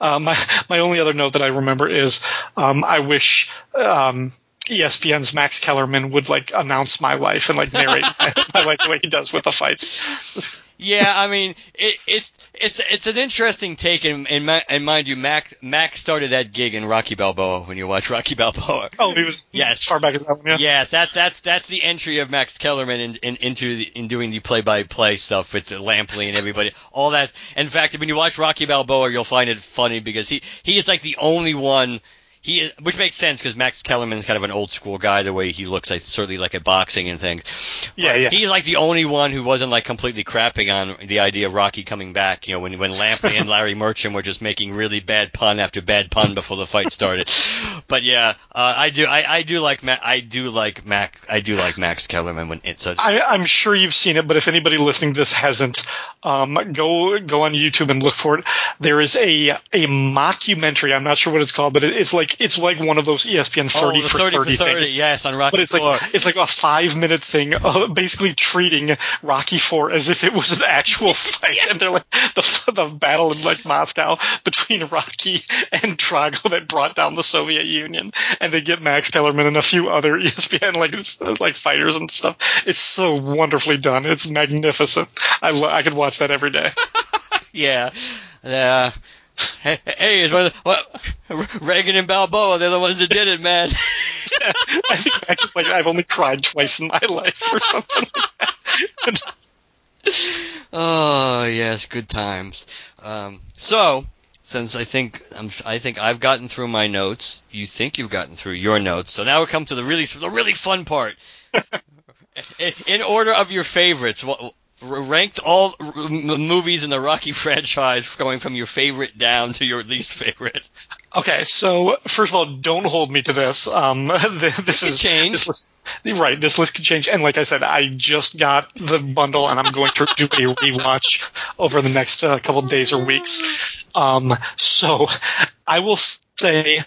uh, my my only other note that I remember is um, I wish. Um, ESPN's Max Kellerman would like announce my life and like narrate my life the way he does with the fights. Yeah, I mean, it, it's it's it's an interesting take, and, and, and mind you, Max Max started that gig in Rocky Balboa when you watch Rocky Balboa. Oh, he was yes, far back as that one. Yeah. Yes, that's that's that's the entry of Max Kellerman in, in into the, in doing the play-by-play stuff with the Lampley and everybody. All that. In fact, when you watch Rocky Balboa, you'll find it funny because he he is like the only one he is, which makes sense because Max Kellerman is kind of an old school guy the way he looks like certainly like at boxing and things. But yeah, yeah. He's like the only one who wasn't like completely crapping on the idea of Rocky coming back. You know, when when Lampley and Larry Merchant were just making really bad pun after bad pun before the fight started. but yeah, uh, I do I, I do like Ma- I do like Max I do like Max Kellerman when it's a. I, I'm sure you've seen it, but if anybody listening to this hasn't, um, go go on YouTube and look for it. There is a a mockumentary. I'm not sure what it's called, but it, it's like it's like one of those ESPN 30 oh, for 30, 30, 30 things. Yes, on Rocky But it's like it's like a five minute thing, uh, basically treating Rocky Four as if it was an actual fight, and they're like the the battle in like Moscow between Rocky and Drago that brought down the Soviet Union, and they get Max Kellerman and a few other ESPN like like fighters and stuff. It's so wonderfully done. It's magnificent. I lo- I could watch that every day. yeah. Yeah. Hey, hey, is what, what Reagan and Balboa, they're the ones that did it, man. I think Max is like I've only cried twice in my life or something like that. oh yes, good times. Um, so since I think I'm, I think I've gotten through my notes, you think you've gotten through your notes. So now we come to the really the really fun part. in order of your favorites, what, ranked all movies in the Rocky franchise, going from your favorite down to your least favorite. Okay, so first of all, don't hold me to this. Um, this is change. This list, right, this list could change. And like I said, I just got the bundle, and I'm going to do a rewatch over the next uh, couple days or weeks. Um, so I will say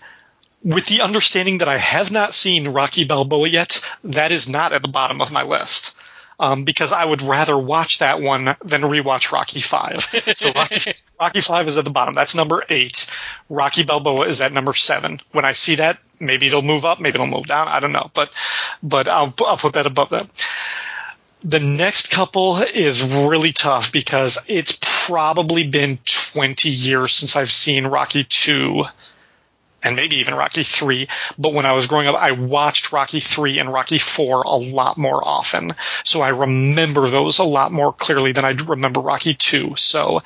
with the understanding that I have not seen Rocky Balboa yet, that is not at the bottom of my list. Um, because I would rather watch that one than rewatch Rocky Five. So Rocky, Rocky Five is at the bottom. That's number eight. Rocky Balboa is at number seven. When I see that, maybe it'll move up, maybe it'll move down. I don't know, but but I'll I'll put that above that. The next couple is really tough because it's probably been 20 years since I've seen Rocky 2 and maybe even Rocky 3. But when I was growing up, I watched Rocky 3 and Rocky 4 a lot more often. So I remember those a lot more clearly than I remember Rocky 2. So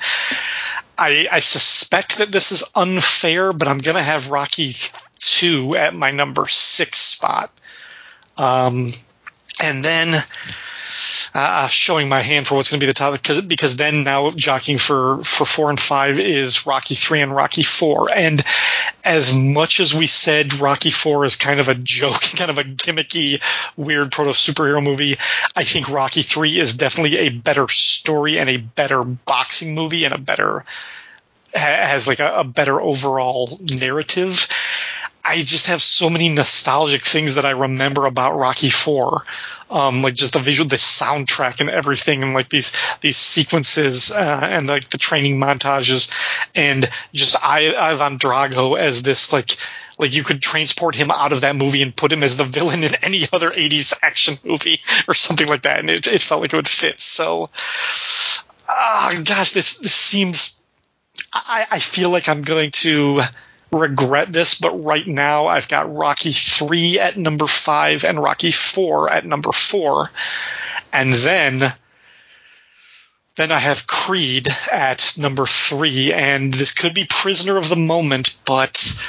I, I suspect that this is unfair, but I'm going to have Rocky 2 at my number six spot. Um, and then uh, showing my hand for what's going to be the top because because then now jockeying for for four and five is Rocky three and Rocky four, and as much as we said Rocky four is kind of a joke, kind of a gimmicky, weird proto superhero movie, I think Rocky three is definitely a better story and a better boxing movie and a better has like a, a better overall narrative. I just have so many nostalgic things that I remember about Rocky Four, um, like just the visual, the soundtrack, and everything, and like these these sequences uh, and like the training montages, and just I, Ivan Drago as this like like you could transport him out of that movie and put him as the villain in any other 80s action movie or something like that. And it, it felt like it would fit. So ah gosh this this seems I, I feel like i'm going to regret this, but right now I've got Rocky 3 at number 5 and Rocky 4 at number 4. And then then I have Creed at number 3 and this could be prisoner of the moment, but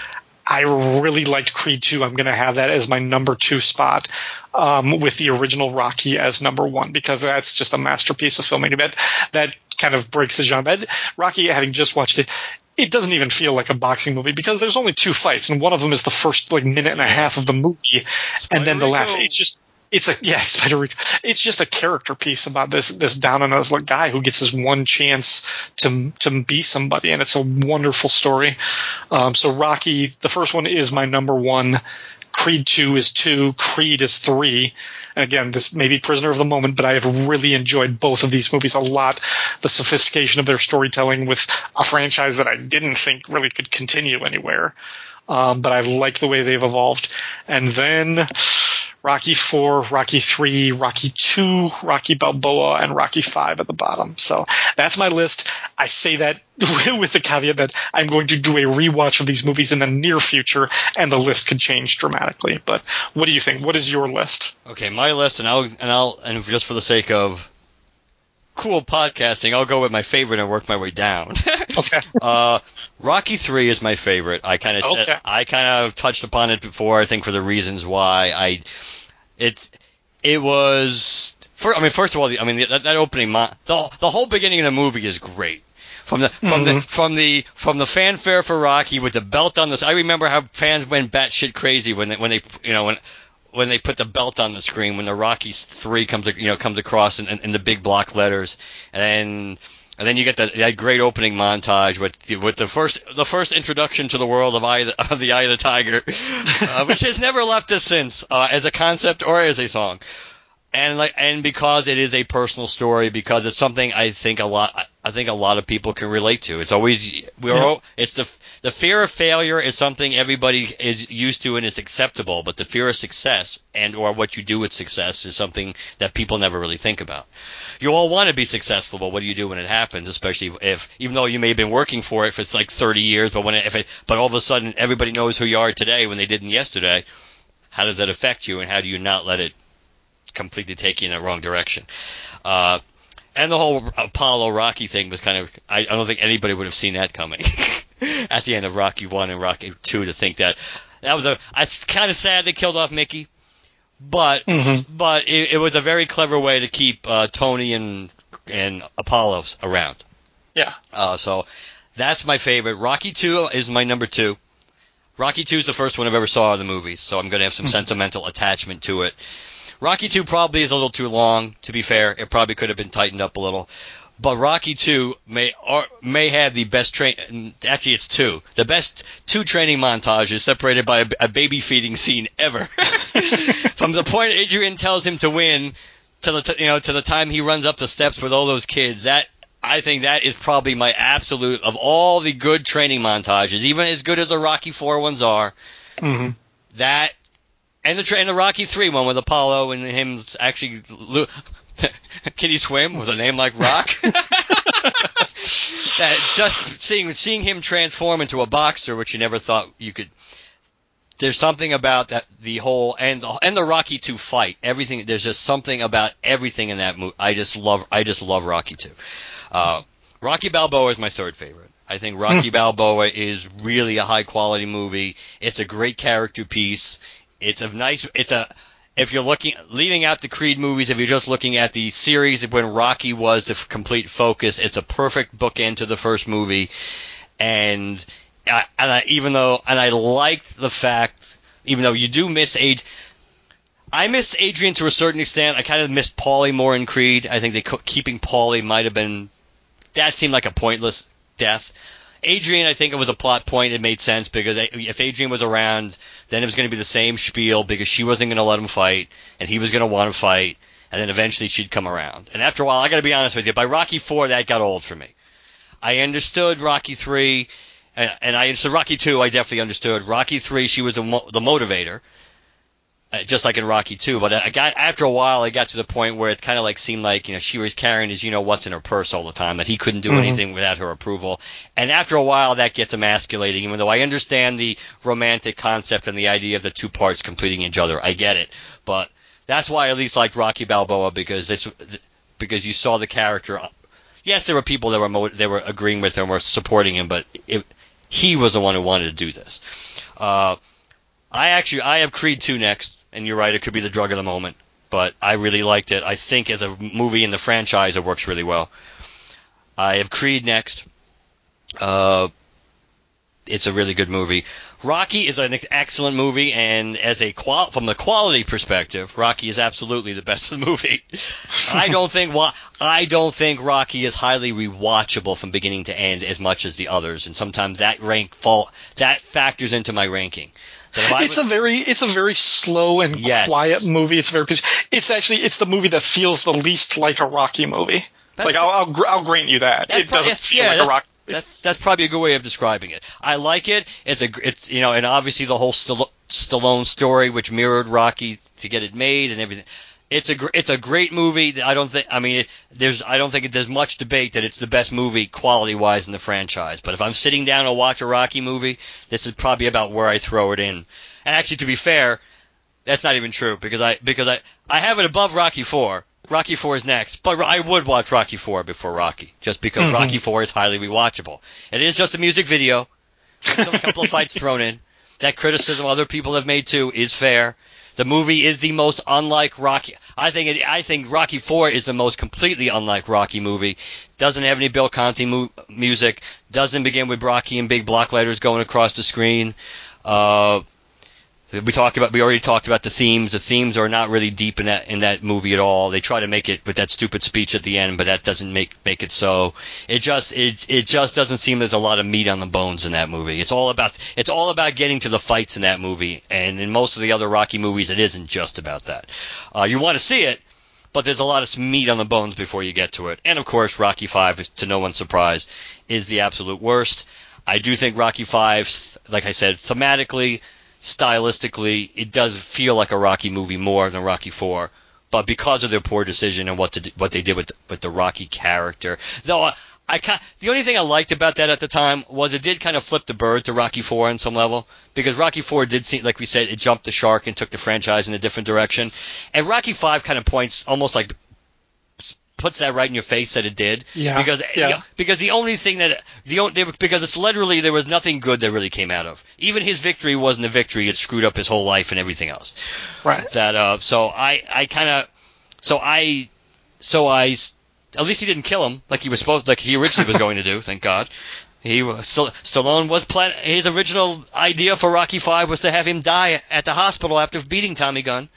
I really liked Creed 2. I'm going to have that as my number 2 spot. Um, with the original Rocky as number one because that's just a masterpiece of filmmaking. That that kind of breaks the genre. That Rocky, having just watched it, it doesn't even feel like a boxing movie because there's only two fights, and one of them is the first like minute and a half of the movie, Spider and then the last. It's just it's a yeah, Spider Rico. It's just a character piece about this this down and out guy who gets his one chance to to be somebody, and it's a wonderful story. Um, so Rocky, the first one is my number one. Creed 2 is 2, Creed is 3. And again, this may be prisoner of the moment, but I have really enjoyed both of these movies a lot. The sophistication of their storytelling with a franchise that I didn't think really could continue anywhere. Um, but I like the way they've evolved. And then Rocky 4, Rocky 3, Rocky 2, Rocky Balboa, and Rocky 5 at the bottom. So that's my list. I say that with the caveat that I'm going to do a rewatch of these movies in the near future, and the list could change dramatically. But what do you think? What is your list? Okay, my list, and I'll and I'll and just for the sake of cool podcasting, I'll go with my favorite and work my way down. okay. Uh, Rocky Three is my favorite. I kind of okay. I kind of touched upon it before. I think for the reasons why I it it was. For, I mean, first of all, the, I mean that, that opening, the the whole beginning of the movie is great. From the from mm-hmm. the from the from the fanfare for Rocky with the belt on this, I remember how fans went batshit crazy when they when they you know when when they put the belt on the screen when the Rocky three comes you know comes across in, in, in the big block letters, and and then you get that, that great opening montage with the, with the first the first introduction to the world of Eye of the, Eye of the Tiger, uh, which has never left us since uh, as a concept or as a song. And like and because it is a personal story, because it's something I think a lot I think a lot of people can relate to. It's always we're yeah. it's the the fear of failure is something everybody is used to and is acceptable, but the fear of success and or what you do with success is something that people never really think about you all want to be successful, but what do you do when it happens? Especially if, even though you may have been working for it for like 30 years, but when it, if it, but all of a sudden everybody knows who you are today when they didn't yesterday. how does that affect you, and how do you not let it completely taking you in the wrong direction? Uh, and the whole Apollo Rocky thing was kind of I, I don't think anybody would have seen that coming at the end of Rocky One and Rocky Two to think that that was a it's kind of sad they killed off Mickey, but Mhm. but it, it was a very clever way to keep uh, Tony and and Apollos around. Yeah. Uh, so that's my favorite. Rocky Two is my number two. Rocky Two is the first one I've ever saw in the movies, so I'm going to have some sentimental attachment to it. Rocky Two probably is a little too long. To be fair, it probably could have been tightened up a little. But Rocky Two may or may have the best train. Actually, it's two. The best two training montages separated by a, a baby feeding scene ever. From the point Adrian tells him to win to the t- you know to the time he runs up the steps with all those kids. That I think that is probably my absolute of all the good training montages, even as good as the Rocky Four ones are. hmm That and the and the Rocky Three one with Apollo and him actually. Lo- Can he swim with a name like Rock? that just seeing seeing him transform into a boxer, which you never thought you could. There's something about that the whole and the, and the Rocky Two fight. Everything there's just something about everything in that movie. I just love I just love Rocky Two. Uh, Rocky Balboa is my third favorite. I think Rocky Balboa is really a high quality movie. It's a great character piece. It's a nice. It's a. If you're looking, leaving out the Creed movies, if you're just looking at the series when Rocky was the complete focus, it's a perfect bookend to the first movie. And I, and I, even though, and I liked the fact, even though you do miss Ad, I missed Adrian to a certain extent. I kind of missed Paulie more in Creed. I think they keeping Paulie might have been that seemed like a pointless death. Adrian, I think it was a plot point. It made sense because if Adrian was around, then it was going to be the same spiel because she wasn't going to let him fight, and he was going to want to fight, and then eventually she'd come around. And after a while, I got to be honest with you, by Rocky Four, that got old for me. I understood Rocky Three, and, and I understood Rocky Two. I definitely understood Rocky Three. She was the mo- the motivator, just like in Rocky Two. But I got after a while, I got to the point where it kind of like seemed like you know she was carrying his you know what's in her purse all the time that he couldn't do Mhm. anything without her approval. And after a while, that gets emasculating. Even though I understand the romantic concept and the idea of the two parts completing each other, I get it. But that's why I at least liked Rocky Balboa because this because you saw the character. Yes, there were people that were mo- they were agreeing with him or supporting him, but it, he was the one who wanted to do this. Uh, I actually I have Creed 2 next, and you're right, it could be the drug of the moment, but I really liked it. I think as a movie in the franchise, it works really well. I have Creed next. Uh, it's a really good movie. Rocky is an excellent movie, and as a qual- from the quality perspective, Rocky is absolutely the best of the movie. I don't think wa- I don't think Rocky is highly rewatchable from beginning to end as much as the others, and sometimes that rank fall that factors into my ranking. That if I It's was- a very it's a very slow and Yes. quiet movie. It's very peaceful. It's actually it's the movie that feels the least like a Rocky movie. That's- like I'll I'll, I'll grant you that it prob- doesn't feel yeah, like a Rocky. That, that's probably a good way of describing it. I like it. It's a, gr- it's you know, and obviously the whole Stall- Stallone story, which mirrored Rocky to get it made and everything. It's a, gr- it's a great movie. I don't think, I mean, it, there's, I don't think there's much debate that it's the best movie quality wise in the franchise. But if I'm sitting down to watch a Rocky movie, this is probably about where I throw it in. And actually, to be fair, that's not even true because I, because I, I have it above Rocky Four. Rocky Four is next, but I would watch Rocky Four before Rocky, just because Mhm. Rocky Four is highly rewatchable. It is just a music video, with a couple of fights thrown in. That criticism other people have made too is fair. The movie is the most unlike Rocky. I think it, I think Rocky Four is the most completely unlike Rocky movie. Doesn't have any Bill Conti mu- music. Doesn't begin with Rocky and big block letters going across the screen. Uh, we talked about. We already talked about the themes. The themes are not really deep in that in that movie at all. They try to make it with that stupid speech at the end, but that doesn't make make it so. It just it it just doesn't seem there's a lot of meat on the bones in that movie. It's all about it's all about getting to the fights in that movie, and in most of the other Rocky movies, it isn't just about that. Uh, you want to see it, but there's a lot of meat on the bones before you get to it. And of course, Rocky Five, to no one's surprise, is the absolute worst. I do think Rocky Five, like I said, thematically, stylistically, it does feel like a Rocky movie more than Rocky Four. But because of their poor decision and what to what they did with with the Rocky character, though I kind the only thing I liked about that at the time was it did kind of flip the bird to Rocky Four on some level because Rocky Four did seem like we said it jumped the shark and took the franchise in a different direction, and Rocky Five kind of points almost like puts that right in your face that it did. Yeah. Because Yeah. you know, because the only thing that the only, they, because it's literally there was nothing good that really came out of. Even his victory wasn't a victory. It screwed up his whole life and everything else. Right. That uh so I I kind of so I so I at least he didn't kill him like he was supposed like he originally was going to do. Thank God. He was St- Stallone was plan his original idea for Rocky Five was to have him die at the hospital after beating Tommy Gunn.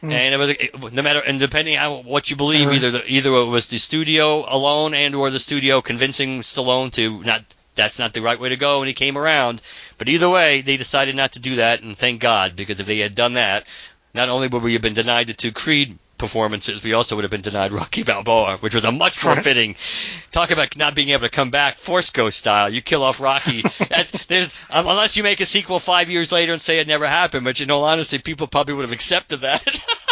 Hmm. And it was it, no matter and depending on what you believe, Uh-huh. either the, either it was the studio alone and or the studio convincing Stallone to not that's not the right way to go, and he came around. But either way, they decided not to do that, and thank God because if they had done that, not only would we have been denied the two Creed performances, we also would have been denied Rocky Balboa, which was a much more fitting. Talk about not being able to come back, Force Ghost style. You kill off Rocky. that, there's um, unless you make a sequel five years later and say it never happened, but in all honesty, people probably would have accepted that.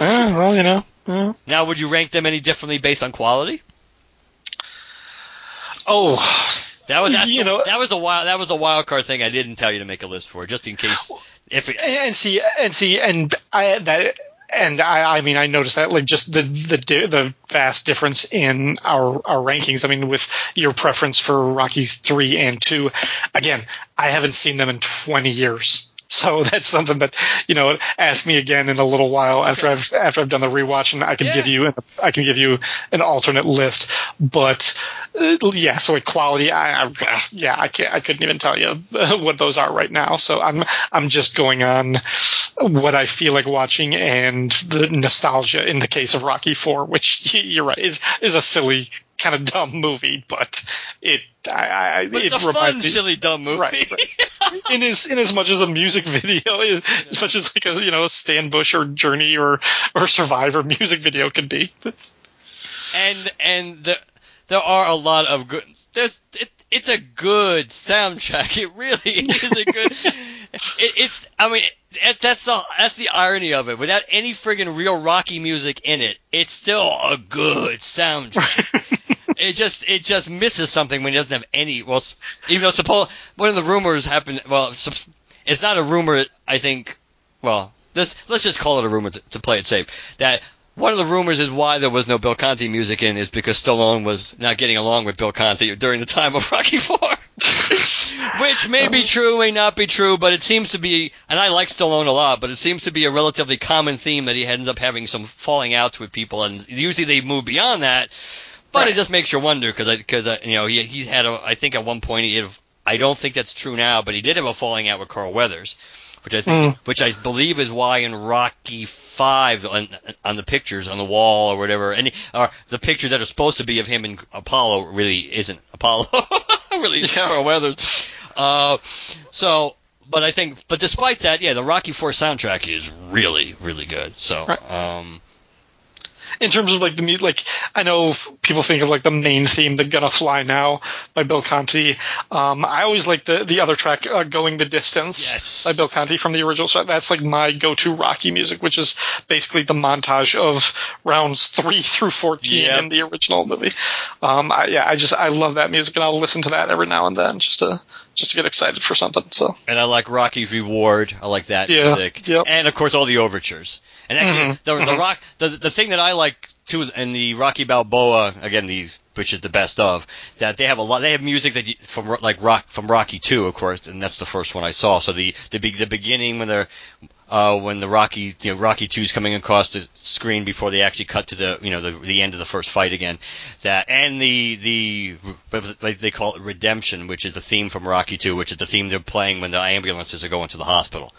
Eh, well, you know. eh. now, would you rank them any differently based on quality? Oh, That was that's You the, know- that was the wild that was the wild card thing I didn't tell you to make a list for, just in case if it, and see, and see, and I that, and I, I mean, I noticed that like just the the the vast difference in our our rankings. I mean, with your preference for Rockies three and two, again, I haven't seen them in twenty years. So that's something that you know. Ask me again in a little while after I've after I've done the rewatch, and I can Yeah. give you an, I can give you an alternate list. But uh, yeah, so like quality, I, I yeah, I can't, I couldn't even tell you what those are right now. So I'm I'm just going on what I feel like watching and the nostalgia in the case of Rocky Four, which you're right is is a silly kind of dumb movie, but it I, I but it it's a fun, me- silly, dumb movie. Right, in as in as much as a music video, as much as like a you know a Stan Bush or Journey or or Survivor music video could be. and and the, there are a lot of good. There's it, it's a good soundtrack. It really is a good. it, it's I mean that's the that's the irony of it. Without any friggin' real Rocky music in it, it's still a good soundtrack. it just it just misses something when it doesn't have any. Well, s- even though suppose one of the rumors happened. Well, it's not a rumor. I think. Well, this let's just call it a rumor to, to play it safe. That one of the rumors is why there was no Bill Conti music in is because Stallone was not getting along with Bill Conti during the time of Rocky Four. Which may be true, may not be true, but it seems to be, and I like Stallone a lot, but it seems to be a relatively common theme that he ends up having some falling outs with people, and usually they move beyond that. But it just makes you wonder because because uh, you know he he had a I think at one point he had I don't think that's true now, but he did have a falling out with Carl Weathers, which I think which I believe is why in Rocky Five on, on the pictures on the wall or whatever, and or the pictures that are supposed to be of him and Apollo really isn't Apollo, really is Yeah. Carl Weathers. Uh, so. But I think, but despite that, yeah, the Rocky Four soundtrack is really, really good. So, Right. um, in terms of like the mu- like I know people think of like the main theme, "The Gonna Fly Now" by Bill Conti. Um, I always like the the other track, uh, "Going the Distance" Yes. by Bill Conti from the original. So that's like my go-to Rocky music, which is basically the montage of rounds three through fourteen Yep. in the original movie. Um, I, yeah, I just I love that music, and I'll listen to that every now and then just to just to get excited for something. So And I like Rocky's Reward. I like that Yeah, music. yep. And of course all the overtures. And actually Mhm, the, the mhm. rock the the thing that I like too in the Rocky Balboa again the which is the best of that they have a lot they have music that you, from like rock from Rocky 2 of course and that's the first one I saw. So the the be- the beginning when they're uh, when the Rocky, you know, Rocky Two's coming across the screen before they actually cut to the, you know, the, the end of the first fight again. That and the the like they call it redemption, which is the theme from Rocky Two, which is the theme they're playing when the ambulances are going to the hospital.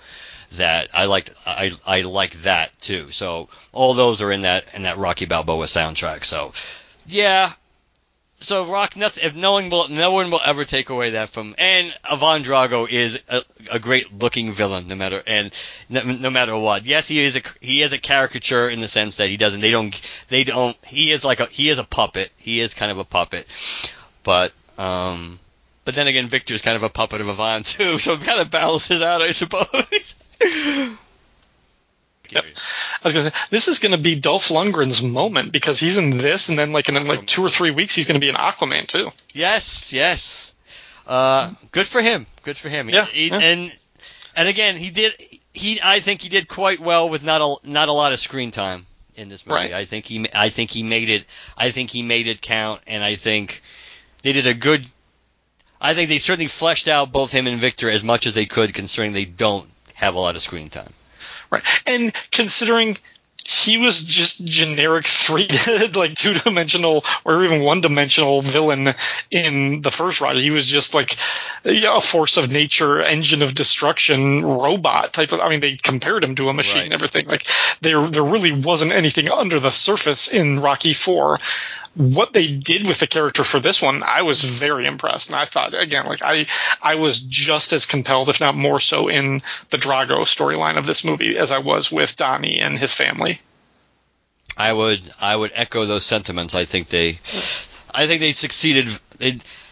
That I like, I I like that too. So all those are in that in that Rocky Balboa soundtrack. So yeah, so Rock, nothing, if no one will, no one will ever take away that from. And Ivan Drago is a, a great looking villain, no matter and no, no matter what. Yes, he is a he is a caricature in the sense that he doesn't. They don't. They don't. He is like a he is a puppet. He is kind of a puppet, but um. But then again, Victor's kind of a puppet of Ivan too, so it kind of balances out, I suppose. Yep. was gonna say this is gonna be Dolph Lundgren's moment because he's in this, and then like in like two or three weeks he's gonna be in Aquaman too. Yes, yes. Uh, good for him. Good for him. Yeah, He- yeah. And and again, he did. He I think he did quite well with not a not a lot of screen time in this movie. Right. I think he I think he made it. I think he made it count, and I think they did a good. I think they certainly fleshed out both him and Victor as much as they could, considering they don't have a lot of screen time. Right. And considering he was just generic three like two dimensional or even one dimensional villain in the first ride. He was just like a force of nature, engine of destruction, robot type of I mean they compared him to a machine Right. everything. Like there there really wasn't anything under the surface in Rocky Four. What they did with the character for this one, I was very impressed, and I thought again, like I, I was just as compelled, if not more so, in the Drago storyline of this movie as I was with Donnie and his family. I would I would echo those sentiments. I think they I think they succeeded.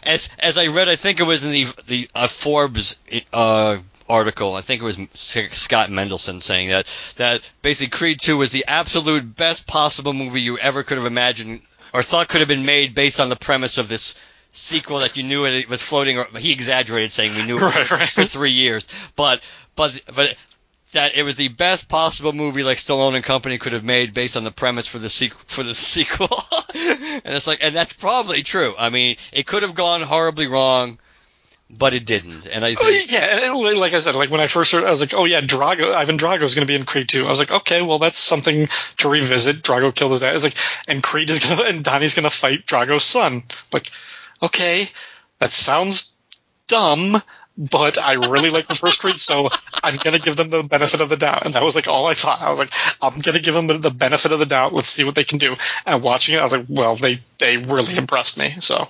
As as I read, I think it was in the the uh, Forbes uh, article. I think it was Scott Mendelson saying that that basically Creed 2 was the absolute best possible movie you ever could have imagined or thought could have been made based on the premise of this sequel that you knew it was floating. Or, he exaggerated saying we knew it Right, right. for three years, but but but that it was the best possible movie like Stallone and company could have made based on the premise for the sequel for the sequel. and it's like and that's probably true. I mean, it could have gone horribly wrong, but it didn't. And I Oh, think yeah, and like I said, like when I first heard, I was like, oh yeah, Drago, Ivan Drago is going to be in Creed 2. I was like, okay, well that's something to revisit. Drago killed his dad. It's like, and Creed is going to, and Donnie's going to fight Drago's son. Like, okay, that sounds dumb, but I really like the first Creed, so I'm going to give them the benefit of the doubt. And that was like all I thought. I was like, I'm going to give them the benefit of the doubt. Let's see what they can do. And watching it, I was like, well, they, they really impressed me. So,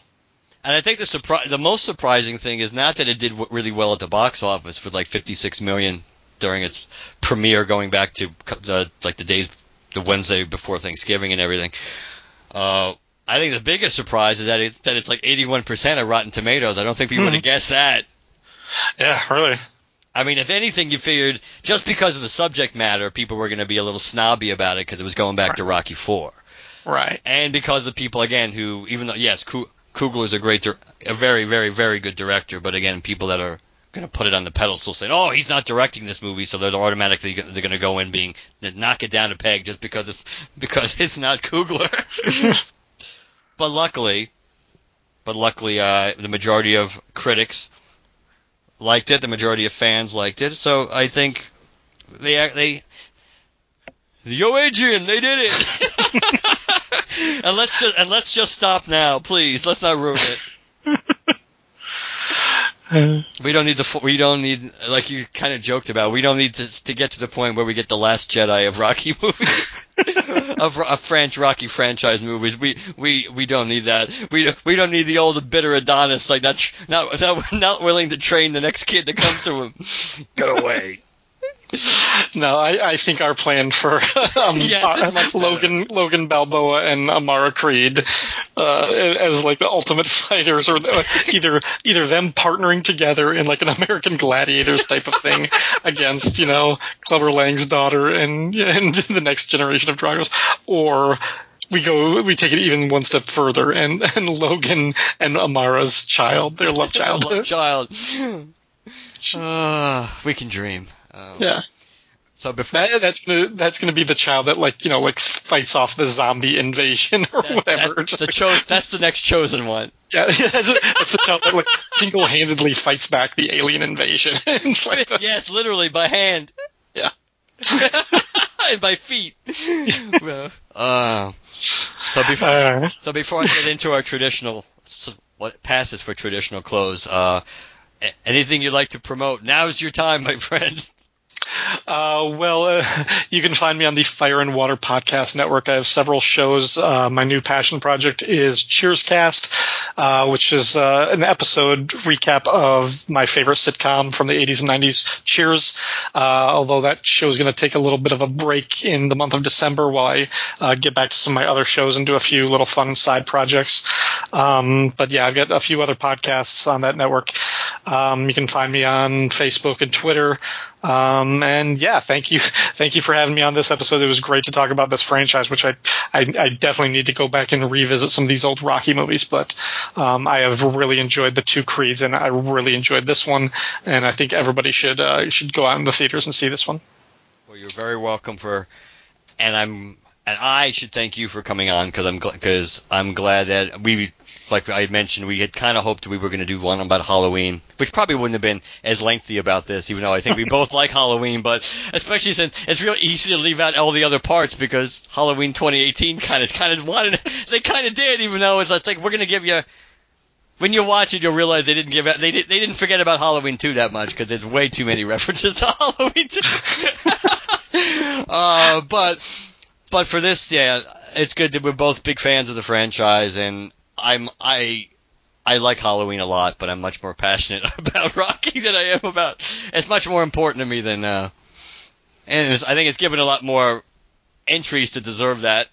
and I think the surpri- the most surprising thing is not that it did w- really well at the box office with like 56 million during its premiere, going back to the like the days the Wednesday before Thanksgiving and everything. Uh, I think the biggest surprise is that it that it's like 81% of Rotten Tomatoes. I don't think people would have guessed that. yeah, really. I mean, if anything, you figured just because of the subject matter, people were going to be a little snobby about it because it was going back to Rocky Four, Right. and because of people again who, even though yes, Ku- Coogler is a great, a very, very, very good director, but again, people that are going to put it on the pedestal saying, "Oh, he's not directing this movie," so they're automatically they're going to go in being knock it down a peg just because it's because it's not Coogler. but luckily, but luckily, uh, the majority of critics liked it. The majority of fans liked it. So I think they they yo Adrian, they did it. and let's just and let's just stop now, please. Let's not ruin it. We don't need the we don't need like you kind of joked about. We don't need to to get to the point where we get the last Jedi of Rocky movies, of, of French Rocky franchise movies. We we we don't need that. We we don't need the old bitter Adonis like not not not, not willing to train the next kid to come to him. Get away. No, I, I think our plan for um, Yes. Logan Logan Balboa and Amara Creed uh, as like the ultimate fighters, or either either them partnering together in like an American Gladiators type of thing against you know Clubber Lang's daughter and and the next generation of Dragos, or we go we take it even one step further and and Logan and Amara's child, their love child. Love child. Uh, we can dream. Um, yeah. So before That, that's gonna that's gonna be the child that like you know like fights off the zombie invasion or that- whatever. that- the like- that's the next chosen one. yeah, that's, that's the child that like single handedly fights back the alien invasion. Like, yes, literally by hand. Yeah. and by feet. Well, uh, so before uh, so before I get into our traditional what passes for traditional clothes, uh, anything you'd like to promote? Now's your time, my friend. Uh, well, uh, you can find me on the Fire and Water Podcast Network. I have several shows. Uh, my new passion project is Cheerscast, uh, which is uh, an episode recap of my favorite sitcom from the 80s and 90s, Cheers. Uh, although that show is going to take a little bit of a break in the month of December while I get back to some of my other shows and do a few little fun side projects. Um, but yeah, I've got a few other podcasts on that network. Um, you can find me on Facebook and Twitter. Um, and yeah, thank you, thank you for having me on this episode. It was great to talk about this franchise, which I, I, I definitely need to go back and revisit some of these old Rocky movies. But um, I have really enjoyed the two Creeds, and I really enjoyed this one. And I think everybody should uh, should go out in the theaters and see this one. Well, you're very welcome for, and I'm and I should thank you for coming on because I'm because I'm glad that we like I mentioned we had kind of hoped we were going to do one about Halloween, which probably wouldn't have been as lengthy about this, even though I think we both like Halloween, but especially since it's real easy to leave out all the other parts because Halloween 2018 kind of kind of wanted they kind of did, even though it's like we're going to give you. When you watch it, you'll realize they didn't give they did, they didn't forget about Halloween 2 that much because there's way too many references to Halloween 2. uh, but but for this, yeah, it's good that we're both big fans of the franchise, and I'm I I like Halloween a lot, but I'm much more passionate about Rocky than I am about. It's much more important to me than, uh, and I think it's given a lot more entries to deserve that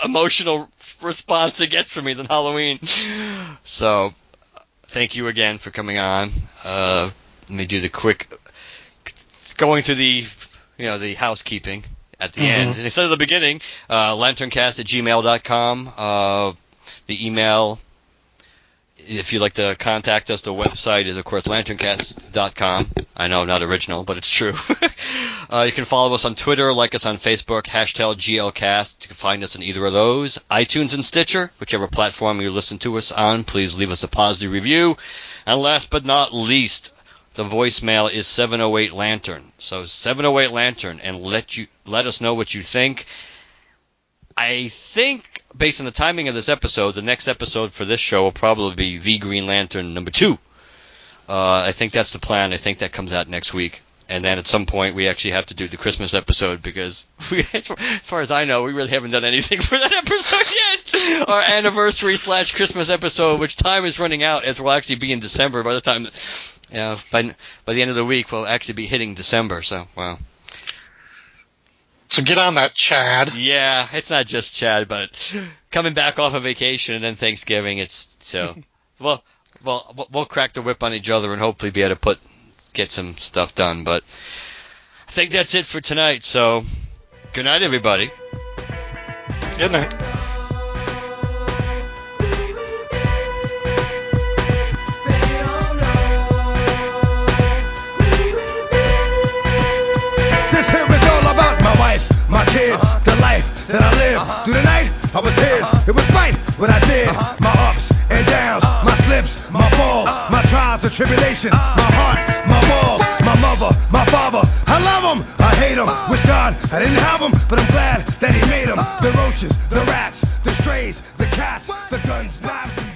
emotional response it gets from me than Halloween. So, thank you again for coming on. Uh, let me do the quick going through the you know the housekeeping at the mm-hmm. end. And instead of the beginning, uh, lanterncast at gmail.com. Uh, the email, if you'd like to contact us, the website is, of course, lanterncast.com. I know, not original, but it's true. uh, you can follow us on Twitter, like us on Facebook, hashtag GLCast. You can find us on either of those. iTunes and Stitcher, whichever platform you listen to us on, please leave us a positive review. And last but not least, the voicemail is 708 Lantern. So 708 Lantern, and let you let us know what you think. I think, based on the timing of this episode, the next episode for this show will probably be The Green Lantern number two. Uh, I think that's the plan. I think that comes out next week. And then at some point we actually have to do the Christmas episode because we, as far as I know, we really haven't done anything for that episode yet. Our anniversary slash Christmas episode, which time is running out as we'll actually be in December by the time yeah, by by the end of the week we'll actually be hitting December. So wow. So get on that, Chad. Yeah, it's not just Chad, but coming back off of vacation and then Thanksgiving, it's so. well, well, we'll crack the whip on each other and hopefully be able to put get some stuff done. But I think that's it for tonight. So good night, everybody. Good night. Tribulation. my heart, my walls, my mother, my father. I love them, I hate them. Wish God I didn't have them, but I'm glad that he made them. The roaches, the rats, the strays, the cats, the guns, knives.